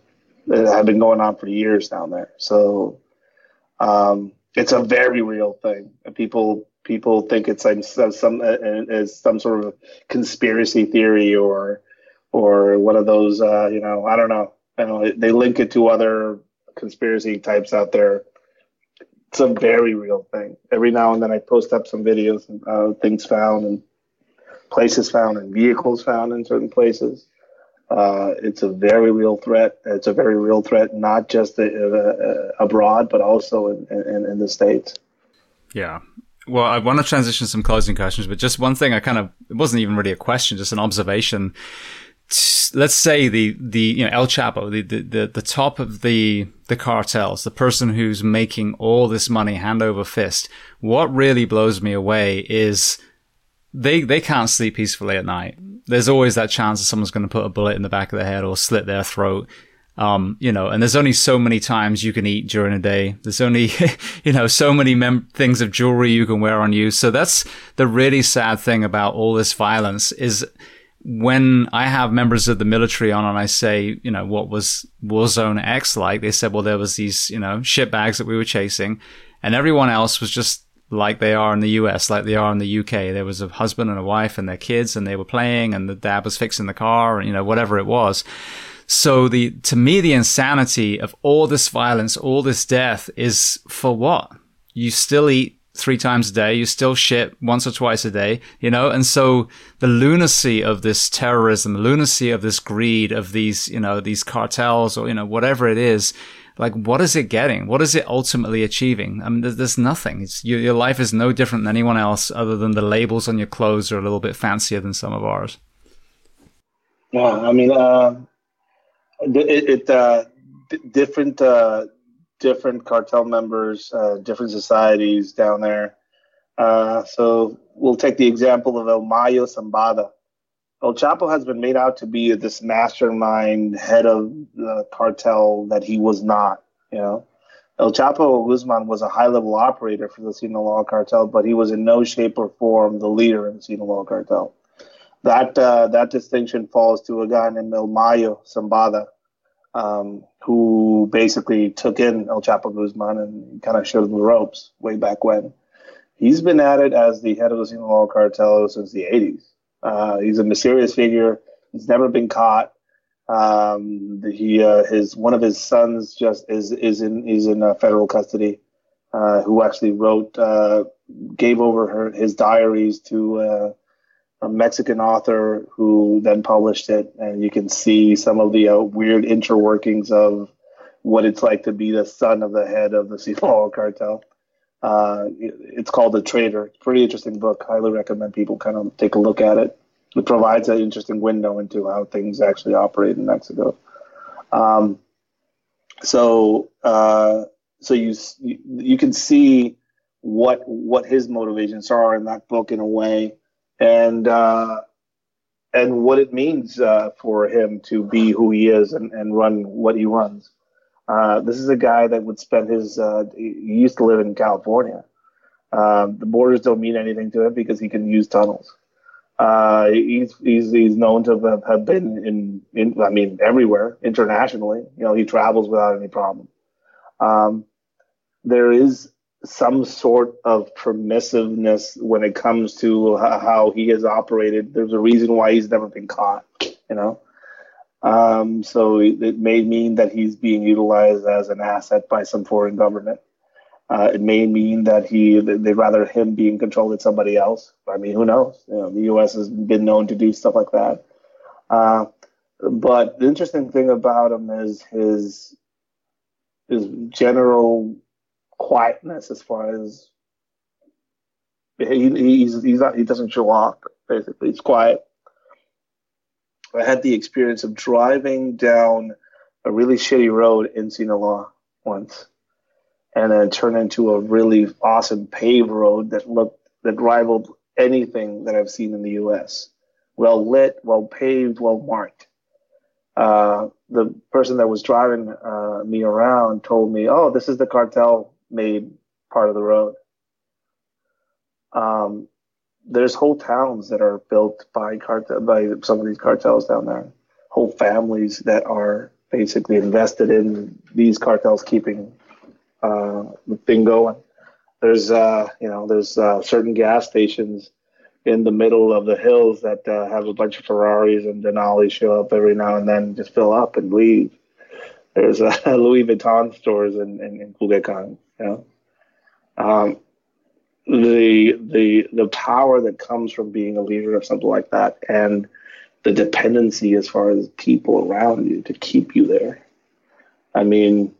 that have been going on for years down there. So um, it's a very real thing. People people think it's like some some as some sort of conspiracy theory or or one of those uh, you know I don't know. I know they link it to other conspiracy types out there. It's a very real thing. Every now and then I post up some videos and uh, things found and places found and vehicles found in certain places. Uh, it's a very real threat. It's a very real threat, not just uh, uh, abroad, but also in, in, in, the States. Yeah. Well, I want to transition some closing questions, but just one thing I kind of, it wasn't even really a question, just an observation. Let's say the, the, you know, El Chapo, the, the, the top of the, the cartels, the person who's making all this money hand over fist. What really blows me away is they they can't sleep peacefully at night. There's always that chance that someone's going to put a bullet in the back of their head or slit their throat. Um, you know, and there's only so many times you can eat during a day. There's only, you know, so many mem- things of jewelry you can wear on you. So that's the really sad thing about all this violence is when I have members of the military on and I say, you know, what was Warzone X like? They said, well, there was these, you know, shit bags that we were chasing and everyone else was just like they are in the US, like they are in the UK. There was a husband and a wife and their kids and they were playing and the dad was fixing the car, and, you know, whatever it was. So the, to me, the insanity of all this violence, all this death is for what? You still eat three times a day. You still shit once or twice a day, you know? And so the lunacy of this terrorism, the lunacy of this greed of these, you know, these cartels or, you know, whatever it is, like what is it getting? What is it ultimately achieving? I mean, there's, nothing. Your, your life is no different than anyone else other than the labels on your clothes are a little bit fancier than some of ours. Well, I mean, uh, it, it uh, d- different, uh, different cartel members, uh, different societies down there. Uh, so we'll take the example of El Mayo Zambada. El Chapo has been made out to be this mastermind head of the cartel that he was not. You know, El Chapo Guzman was a high-level operator for the Sinaloa cartel, but he was in no shape or form the leader in the Sinaloa cartel. That uh, that distinction falls to a guy named El Mayo Zambada, um, who basically took in El Chapo Guzman and kind of showed him the ropes way back when. He's been at it as the head of the Sinaloa cartel since the 80s. Uh, he's a mysterious figure. He's never been caught. Um, he uh, his one of his sons just is is in is in uh, federal custody. Uh, who actually wrote uh, gave over her his diaries to uh, a Mexican author who then published it, and you can see some of the weird interworkings of what it's like to be the son of the head of the Sinaloa cartel. Uh, it's called The Traitor. Pretty interesting book. Highly recommend people kind of take a look at it. It provides an interesting window into how things actually operate in Mexico. Um, so uh, so you, you you can see what what his motivations are in that book in a way, and uh, and what it means uh, for him to be who he is and, and run what he runs. Uh, this is a guy that would spend his. Uh, he used to live in California. Um, the borders don't mean anything to him because he can use tunnels. Uh, he's he's he's known to have, have been in, in I mean everywhere internationally. You know he travels without any problem. Um, there is some sort of permissiveness when it comes to how he has operated. There's a reason why he's never been caught. You know. Um, so it may mean that he's being utilized as an asset by some foreign government. Uh, it may mean that he they'd rather him be in control than somebody else. I mean, who knows? You know, the U.S. has been known to do stuff like that. Uh, but the interesting thing about him is his his general quietness, as far as he, he's he's not he doesn't show off. Basically, he's quiet. I had the experience of driving down a really shitty road in Sinaloa once and then turn into a really awesome paved road that looked that rivaled anything that I've seen in the U.S. Well lit, well paved, well marked. Uh, the person that was driving uh, me around told me, "Oh, this is the cartel made part of the road." Um, there's whole towns that are built by cartel by some of these cartels down there. Whole families that are basically invested in these cartels keeping uh, the thing going. There's uh, you know there's uh, certain gas stations in the middle of the hills that uh, have a bunch of Ferraris and Denali show up every now and then, just fill up and leave. There's uh, Louis Vuitton stores in in, in you know. Um, the the the power that comes from being a leader of something like that and the dependency as far as people around you to keep you there. I mean,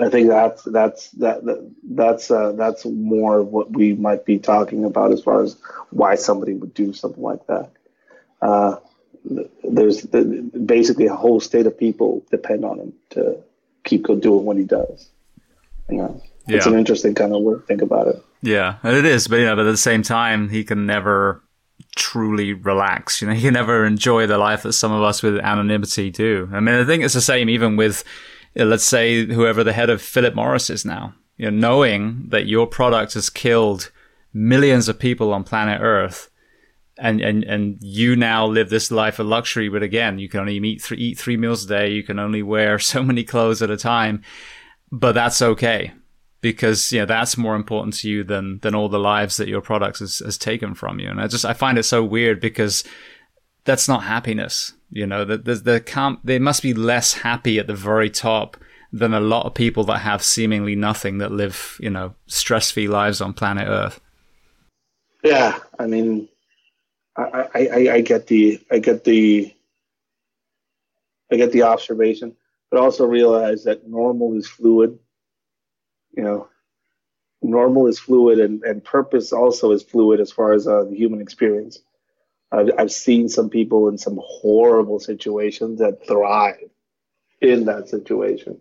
I think that's that's that, that that's uh, that's more of what we might be talking about as far as why somebody would do something like that. Uh, there's the, basically a whole state of people depend on him to keep doing what he does. You know, yeah. it's an interesting kind of way to think about it. Yeah, it is, but you know, but at the same time, he can never truly relax. You know, he can never enjoy the life that some of us with anonymity do. I mean, I think it's the same even with uh, let's say whoever the head of Philip Morris is now, you know, knowing that your product has killed millions of people on planet Earth, and and and you now live this life of luxury, but again, you can only eat three eat three meals a day, you can only wear so many clothes at a time, but that's okay because know that's more important to you than than all the lives that your product has, has taken from you. And I just I find it so weird because that's not happiness. You know, that there can't, they must be less happy at the very top than a lot of people that have seemingly nothing that live, you know, stress free lives on planet Earth. Yeah, I mean, I, I, I get the, I get the, I get the observation, but also realize that normal is fluid. You know, normal is fluid, and, and purpose also is fluid as far as uh, the human experience. I've, I've seen some people in some horrible situations that thrive in that situation.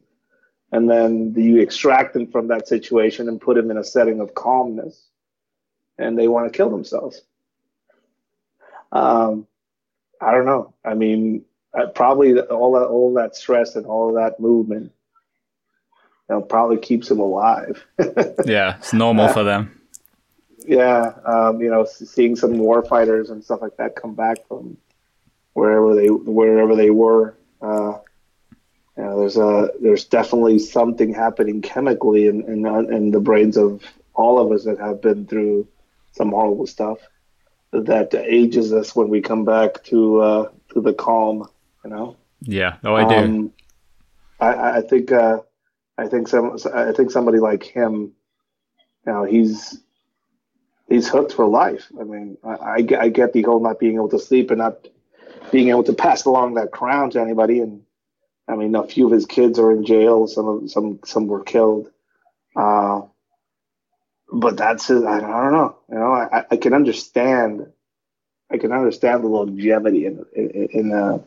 And then you extract them from that situation and put them in a setting of calmness, and they want to kill themselves. Um, I don't know. I mean, uh, probably all that all that stress and all that movement, you know, probably keeps them alive. yeah, it's normal for them yeah, um, you know, seeing some war fighters and stuff like that come back from wherever they wherever they were. Uh, you know, there's a there's definitely something happening chemically in, in in the brains of all of us that have been through some horrible stuff that ages us when we come back to uh, to the calm. You know. Yeah. Oh, I do. Um, I, I think uh, I think some I think somebody like him, you know, he's he's hooked for life. I mean, I, I, get, I get the whole not being able to sleep and not being able to pass along that crown to anybody. And I mean, a few of his kids are in jail. Some of some some were killed. Uh, but that's his, I, don't, I don't know. You know, I, I can understand. I can understand the longevity in in, in a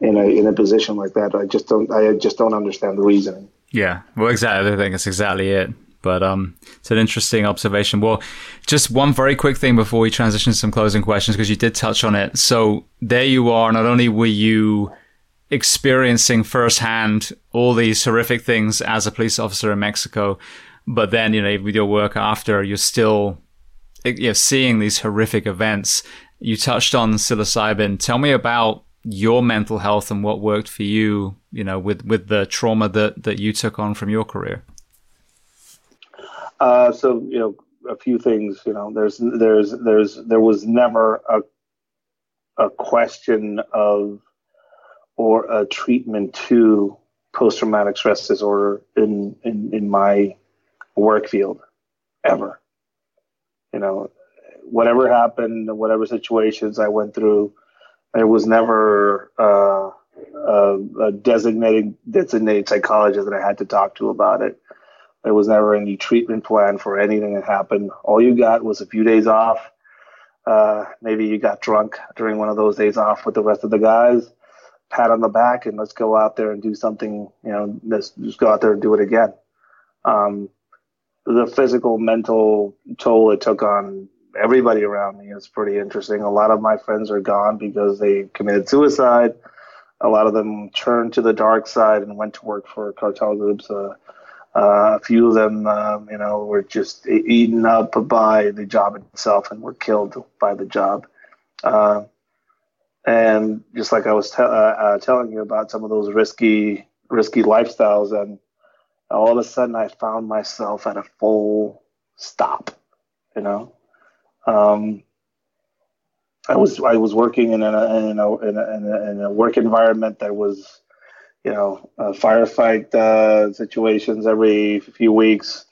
in a in a position like that. I just don't. I just don't understand the reasoning. Yeah, well, exactly. I think that's exactly it. But um, it's an interesting observation. Well, just one very quick thing before we transition to some closing questions, because you did touch on it. So there you are. Not only were you experiencing firsthand all these horrific things as a police officer in Mexico, but then you know with your work after, you're still you know, seeing these horrific events. You touched on psilocybin. Tell me about your mental health and what worked for you. You know, with with the trauma that that you took on from your career. Uh, so you know, a few things. You know, there's there's there's there was never a a question of or a treatment to post traumatic stress disorder in in in my work field ever. You know, whatever happened, whatever situations I went through, there was never uh, a, a designated designated psychologist that I had to talk to about it. There was never any treatment plan for anything that happened. All you got was a few days off. Uh, maybe you got drunk during one of those days off with the rest of the guys. Pat on the back and let's go out there and do something. You know, let's just go out there and do it again. Um, the physical, mental toll it took on everybody around me is pretty interesting. A lot of my friends are gone because they committed suicide. A lot of them turned to the dark side and went to work for cartel groups. Uh, uh, a few of them, um, you know, were just eaten up by the job itself and were killed by the job. Uh, and just like I was te- uh, uh, telling you about some of those risky, risky lifestyles, and all of a sudden I found myself at a full stop. You know, um, I was I was working in a in a, in a, in a, in a work environment that was, you know, firefight uh, situations every few weeks.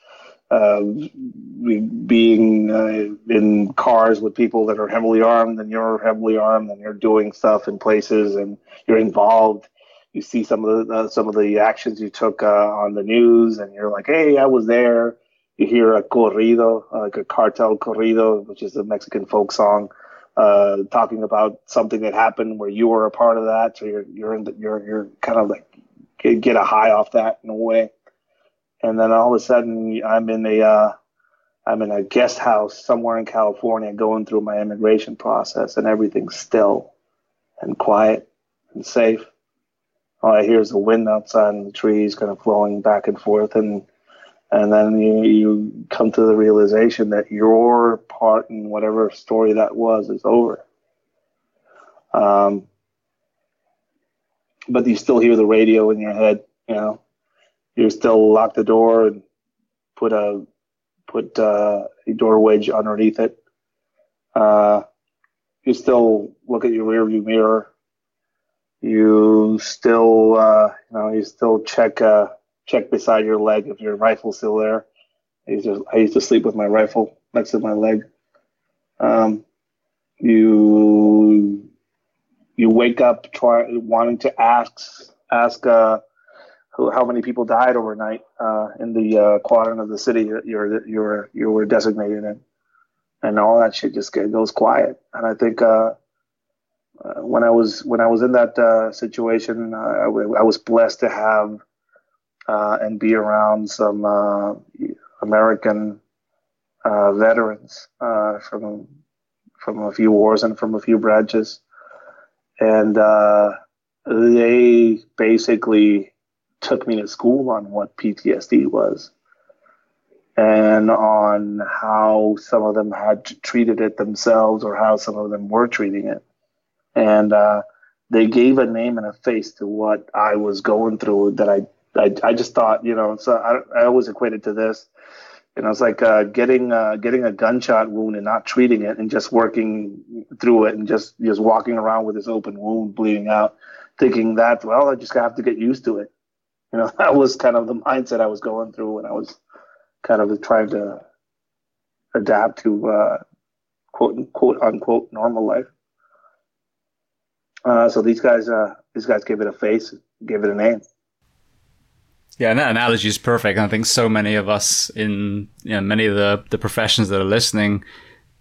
Uh, being uh, in cars with people that are heavily armed and you're heavily armed and you're doing stuff in places and you're involved you see some of the uh, some of the actions you took uh, on the news, and you're like, "Hey, I was there." You hear a corrido, uh, like a cartel corrido, which is a Mexican folk song, uh, talking about something that happened where you were a part of that. So you're you're in the, you're you're kind of like get, a high off that in a way, and then all of a sudden I'm in a uh, I'm in a guest house somewhere in California going through my immigration process, and everything's still and quiet and safe all I hear is the wind outside and the trees kind of flowing back and forth, and and then you you come to the realization that your part in whatever story that was is over. Um, but you still hear the radio in your head, you know. You still lock the door and put a put uh, a door wedge underneath it. Uh, you still look at your rearview mirror you still, uh, you know, you still check uh, check beside your leg if your rifle's still there. I used to, I used to sleep with my rifle next to my leg. Um, you you wake up try, wanting to ask ask uh, who, how many people died overnight uh, in the uh, quadrant of the city that you're you're you were designated in, and all that shit just goes quiet. And I think uh, uh, when I was when I was in that uh, situation, I, I, was blessed to have uh, and be around some uh, American veterans from from a few wars and from a few branches, and they basically took me to school on what PTSD was and on how some of them had treated it themselves or how some of them were treating it and uh, they gave a name and a face to what I was going through. That I I, I just thought, you know, so I, I always equated to this. You know, it's like uh, getting uh, getting a gunshot wound and not treating it, and just working through it, and just just walking around with this open wound bleeding out, thinking that well, I just have to get used to it. You know, that was kind of the mindset I was going through when I was kind of trying to adapt to uh, quote quote unquote normal life. Uh, so these guys, uh, these guys gave it a face, gave it a name. Yeah, and that analogy is perfect. I think so many of us in you know, many of the, the professions that are listening,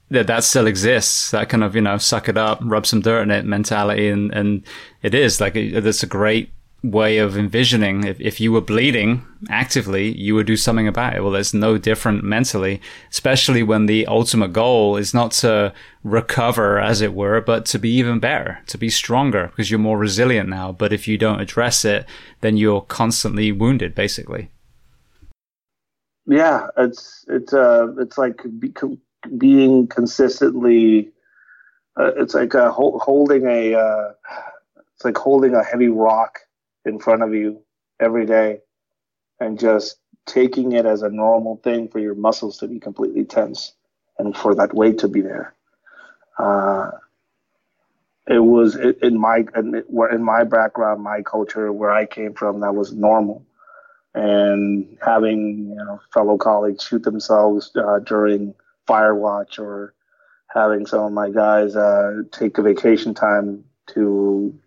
that that still exists. That kind of you know suck it up, rub some dirt in it mentality, and and it is like it's a great way of envisioning if, if you were bleeding actively, you would do something about it. Well, there's no different mentally, especially when the ultimate goal is not to recover, as it were, but to be even better, to be stronger because you're more resilient now. But if you don't address it, then you're constantly wounded, basically. Yeah, it's it's uh it's like be, being consistently. Uh, it's like uh, holding a. Uh, it's like holding a heavy rock in front of you every day and just taking it as a normal thing for your muscles to be completely tense and for that weight to be there. Uh, it was in my in my background, my culture, where I came from, that was normal. And having you know fellow colleagues shoot themselves uh, during fire watch, or having some of my guys uh, take a vacation time to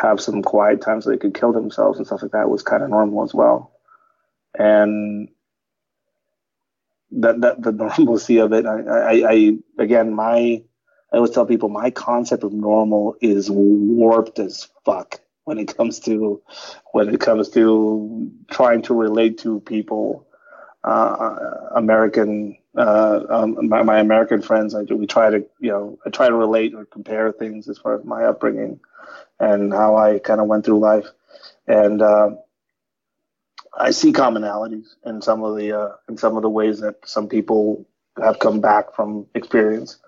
have some quiet times so they could kill themselves and stuff like that was kind of normal as well. And that, that the normalcy of it, I, I, I, again, my, I always tell people my concept of normal is warped as fuck when it comes to, when it comes to trying to relate to people, uh, American, uh, um, my, my American friends, I do, we try to, you know, I try to relate or compare things as far as my upbringing and how I kind of went through life. And uh, I see commonalities in some of the uh, in some of the ways that some people have come back from experience.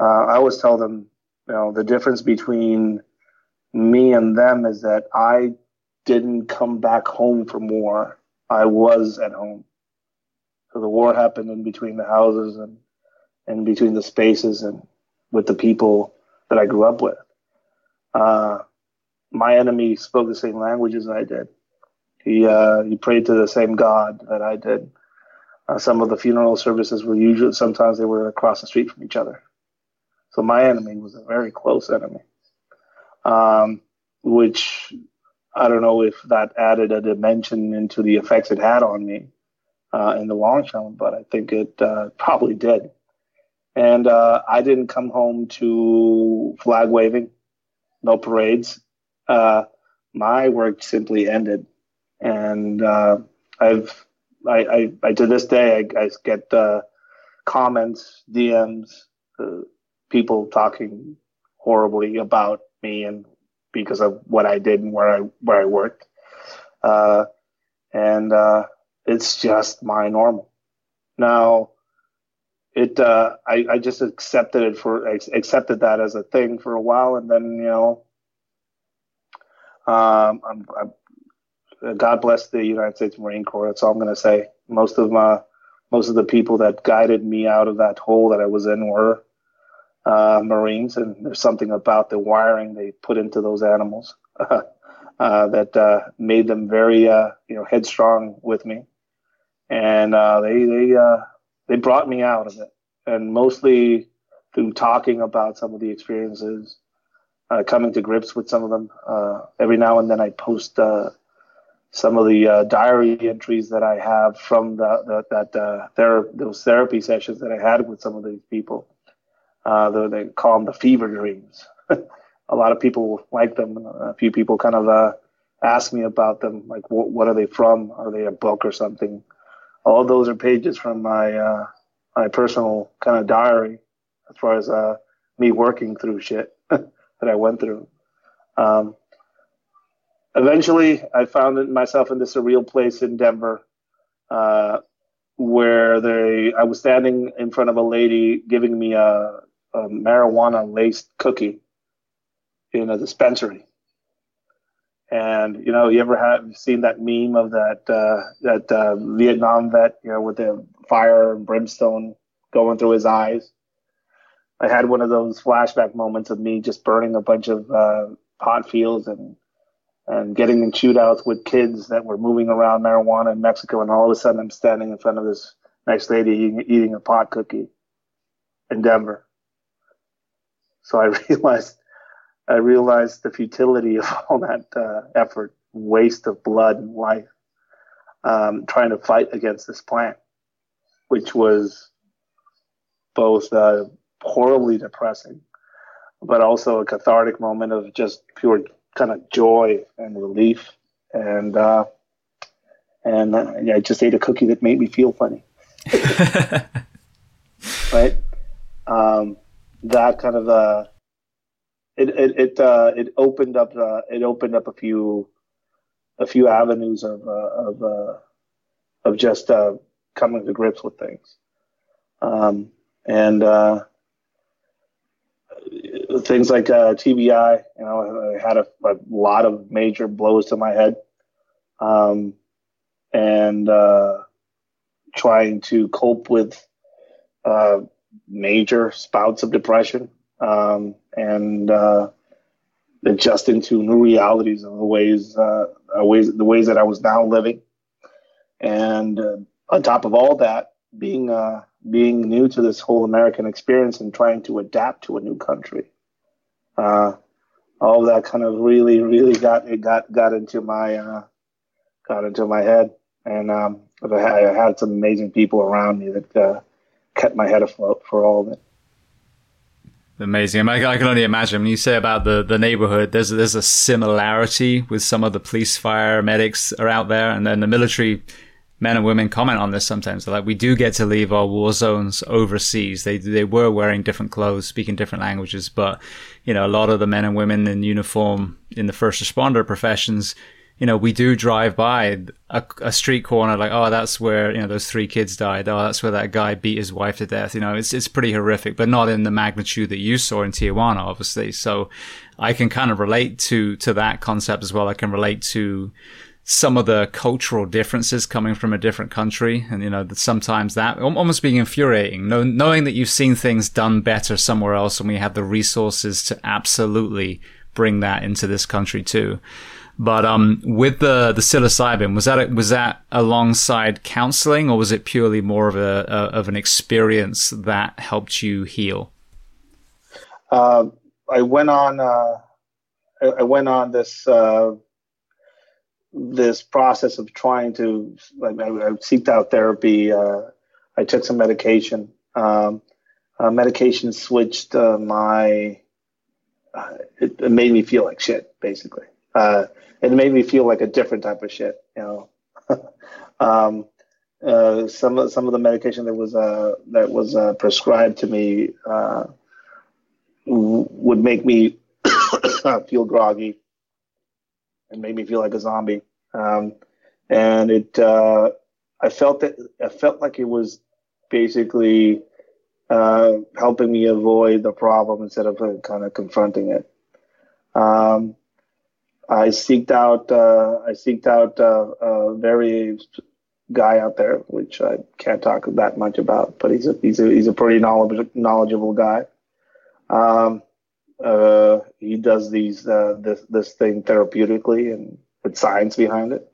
Uh, I always tell them, you know, the difference between me and them is that I didn't come back home from war. I was at home. So the war happened in between the houses and in between the spaces and with the people that I grew up with. Uh, my enemy spoke the same language as I did. He uh, he prayed to the same God that I did. Uh, some of the funeral services were usually sometimes they were across the street from each other. So my enemy was a very close enemy, um, which I don't know if that added a dimension into the effects it had on me uh, in the long term, but I think it uh, probably did. And uh, I didn't come home to flag waving no parades. Uh, my work simply ended, and uh, I've I, I, I, to this day I, I get uh, comments, DMs, people talking horribly about me and because of what I did and where I where I worked, uh, and uh, it's just my normal. Now, it uh, I, I just accepted it for accepted that as a thing for a while, and then you know, um, I'm, I'm, God bless the United States Marine Corps. That's all I'm going to say. Most of my most of the people that guided me out of that hole that I was in were uh, Marines, and there's something about the wiring they put into those animals uh, that uh, made them very uh, you know headstrong with me, and uh, they they they brought me out of it, and mostly through talking about some of the experiences, uh, coming to grips with some of them. Uh, every now and then, I post uh, some of the uh, diary entries that I have from the, the that uh, ther- those therapy sessions that I had with some of these people. Uh, they call them the fever dreams. a lot of people like them. A few people kind of ask me about them, like what are they from? Are they a book or something? All those are pages from my uh, my personal kind of diary as far as uh, me working through shit that I went through. Um, eventually, I found myself in this surreal place in Denver, uh, where they I was standing in front of a lady giving me a, a marijuana laced cookie in a dispensary. And you know, you ever have seen that meme of that uh, that uh, Vietnam vet, you know, with the fire and brimstone going through his eyes? I had one of those flashback moments of me just burning a bunch of uh, pot fields and and getting in shootouts with kids that were moving around marijuana in Mexico, and all of a sudden I'm standing in front of this nice lady eating, eating a pot cookie in Denver. So I realized I realized the futility of all that uh, effort, waste of blood and life, um, trying to fight against this plant, which was both uh, horribly depressing, but also a cathartic moment of just pure kind of joy and relief, and uh, and uh, I just ate a cookie that made me feel funny. right? Um, that kind of uh, it it it uh, it opened up uh, it opened up a few a few avenues of uh, of uh, of just uh, coming to grips with things, um, and things like TBI. You know, I had a, a, lot of major blows to my head, um, and trying to cope with major spouts of depression um, and uh, adjusting to new realities of the ways, uh, ways, the ways that I was now living, and uh, on top of all that, being uh, being new to this whole American experience and trying to adapt to a new country. Uh, all that kind of really, really got it got got into my uh, got into my head, and um, I, had, some amazing people around me that uh, kept my head afloat for all of it. Amazing. I, I, can only imagine when you say about the, the neighborhood, there's, there's a similarity with some of the police, fire, medics are out there. And then the military men and women comment on this sometimes. They're like, we do get to leave our war zones overseas. They, they were wearing different clothes, speaking different languages, but, you know, a lot of the men and women in uniform in the first responder professions, you know, we do drive by a, a, street corner like, oh, that's where, you know, those three kids died. Oh, that's where that guy beat his wife to death. You know, it's, it's pretty horrific, but not in the magnitude that you saw in Tijuana, obviously. So I can kind of relate to, to that concept as well. I can relate to some of the cultural differences coming from a different country. And, you know, sometimes that almost being infuriating, knowing that you've seen things done better somewhere else and we have the resources to absolutely bring that into this country too. But um, with the the psilocybin, was that a, was that alongside counseling, or was it purely more of a, a of an experience that helped you heal? Uh, I went on. Uh, I went on this uh, this process of trying to. Like, I, I seeked out therapy. Uh, I took some medication. Um, uh, medication switched uh, my. It, it, made me feel like shit, basically. Uh, it made me feel like a different type of shit, you know. um, uh, some of some of the medication that was uh, that was uh, prescribed to me uh, would make me feel groggy and made me feel like a zombie. Um, and it, uh, I felt that I felt like it was basically uh, helping me avoid the problem instead of kind of confronting it. Um, I seeked out uh, I seeked out uh, a very guy out there, which I can't talk that much about, but he's a he's a he's a pretty knowledgeable knowledgeable guy. Um, uh, he does these uh, this this thing therapeutically and with science behind it.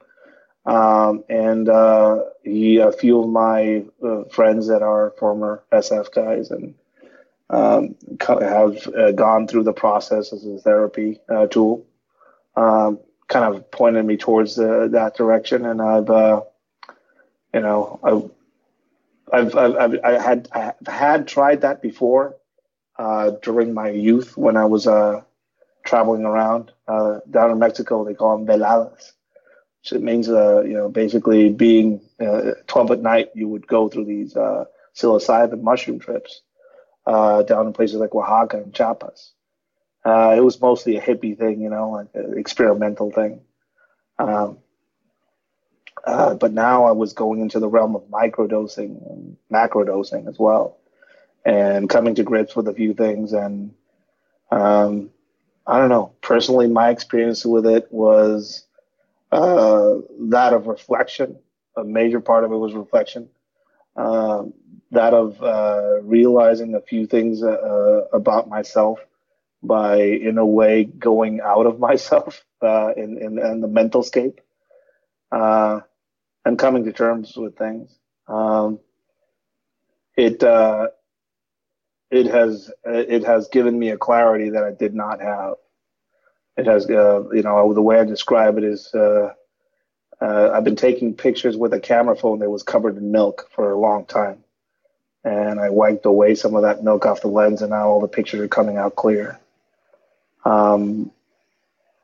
Um, and uh, he a few of my uh, friends that are former SF guys and um, have gone through the process as a therapy tool um, kind of pointed me towards uh, that direction, and I've, uh, you know, I've, I've, I've, I had, I had tried that before uh, during my youth when I was uh, traveling around uh, down in Mexico. They call them veladas, which it means, uh, you know, basically being 12 at night, you would go through these psilocybin mushroom trips down in places like Oaxaca and Chiapas. Uh, it was mostly a hippie thing, you know, like an experimental thing. Um, uh, but now I was going into the realm of microdosing and macrodosing as well, and coming to grips with a few things. And um, I don't know, personally, my experience with it was uh, that of reflection. A major part of it was reflection. Um, that of uh, realizing a few things uh, about myself by in a way going out of myself uh, in, in, in the mental scape uh, and coming to terms with things. Um, it uh, it has it has given me a clarity that I did not have. It has uh, you know the way I describe it is uh, uh, I've been taking pictures with a camera phone that was covered in milk for a long time. And I wiped away some of that milk off the lens, and now all the pictures are coming out clear. Um,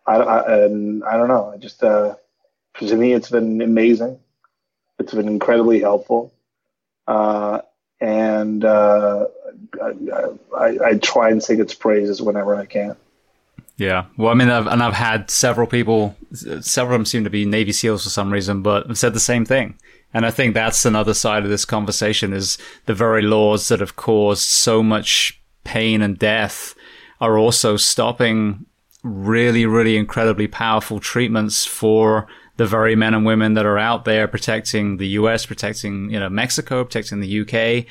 I, I, and I don't know. I just uh, to me, it's been amazing. It's been incredibly helpful, uh, and uh, I, I, I, try and sing its praises whenever I can. Yeah, well, I mean, I've, and I've had several people. Several of them seem to be Navy SEALs for some reason, but said the same thing. And I think that's another side of this conversation: is the very laws that have caused so much pain and death are also stopping really, really incredibly powerful treatments for the very men and women that are out there protecting the US, protecting, you know, Mexico, protecting the UK.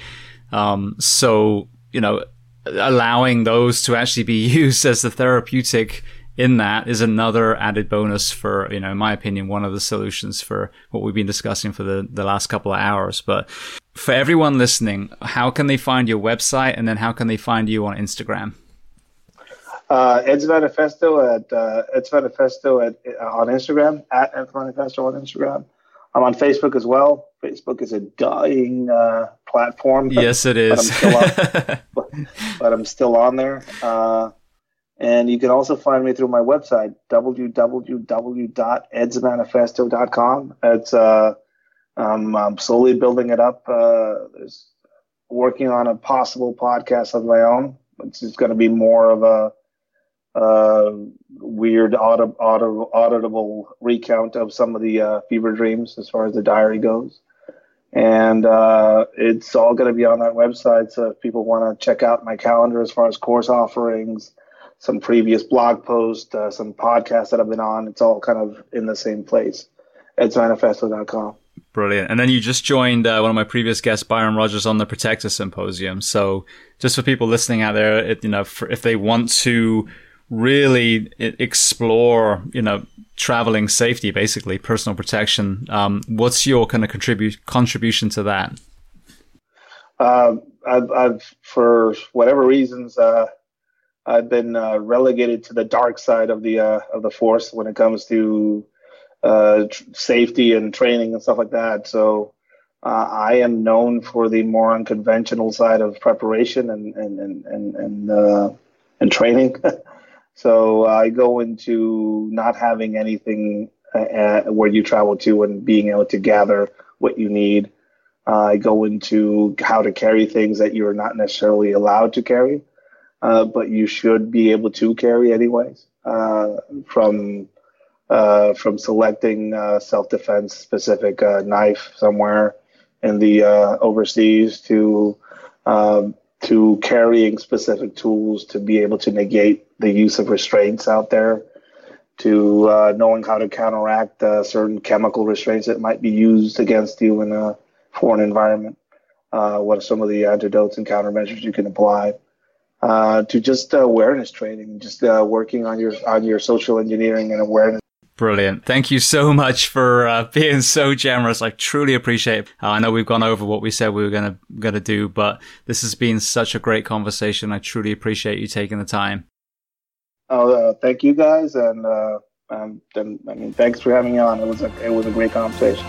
Um, so, you know, allowing those to actually be used as the therapeutic in that is another added bonus for, you know, in my opinion, one of the solutions for what we've been discussing for the, the last couple of hours. But for everyone listening, how can they find your website and then how can they find you on Instagram? Uh, Ed's Manifesto at uh, Ed's Manifesto at uh, on Instagram at Ed's Manifesto on Instagram. I'm on Facebook as well. Facebook is a dying uh, platform. Yes, it is. but, I'm on, but, but, I'm still on there. Uh, and you can also find me through my website, www.edsmanifesto.com. It's uh, um, I'm slowly building it up. Uh, there's working on a possible podcast of my own. It's just going to be more of a uh, weird auto, auto, auditable recount of some of the uh, fever dreams as far as the diary goes. And uh, it's all going to be on that website. So if people want to check out my calendar as far as course offerings, some previous blog posts, uh, some podcasts that I've been on, it's all kind of in the same place. EdsManifesto.com. Brilliant. And then you just joined uh, one of my previous guests, Byron Rogers, on the Protector Symposium. So just for people listening out there, it, you know, for, if they want to really explore, you know, traveling safety, basically personal protection. Um, what's your kind of contribute contribution to that? Uh, I've, I've, for whatever reasons, uh, I've been uh, relegated to the dark side of the uh, of the force when it comes to uh, tr- safety and training and stuff like that. So. Uh, I am known for the more unconventional side of preparation and and and and and, and training. So I go into not having anything uh, uh, where you travel to and being able to gather what you need. Uh, I go into how to carry things that you're not necessarily allowed to carry, uh, but you should be able to carry anyways. Uh, from from selecting self-defense specific knife somewhere in the overseas to um, to carrying specific tools to be able to negate the use of restraints out there, to uh, knowing how to counteract uh, certain chemical restraints that might be used against you in a foreign environment. Uh, what are some of the antidotes and countermeasures you can apply? Uh, to just awareness training, just uh, working on your on your social engineering and awareness Brilliant. Thank you so much for uh, being so generous. I truly appreciate it. Uh, I know we've gone over what we said we were going to going to do, but this has been such a great conversation. I truly appreciate you taking the time. Oh, uh, thank you guys, and, uh, um, I mean, thanks for having me on. It was a it was a great conversation.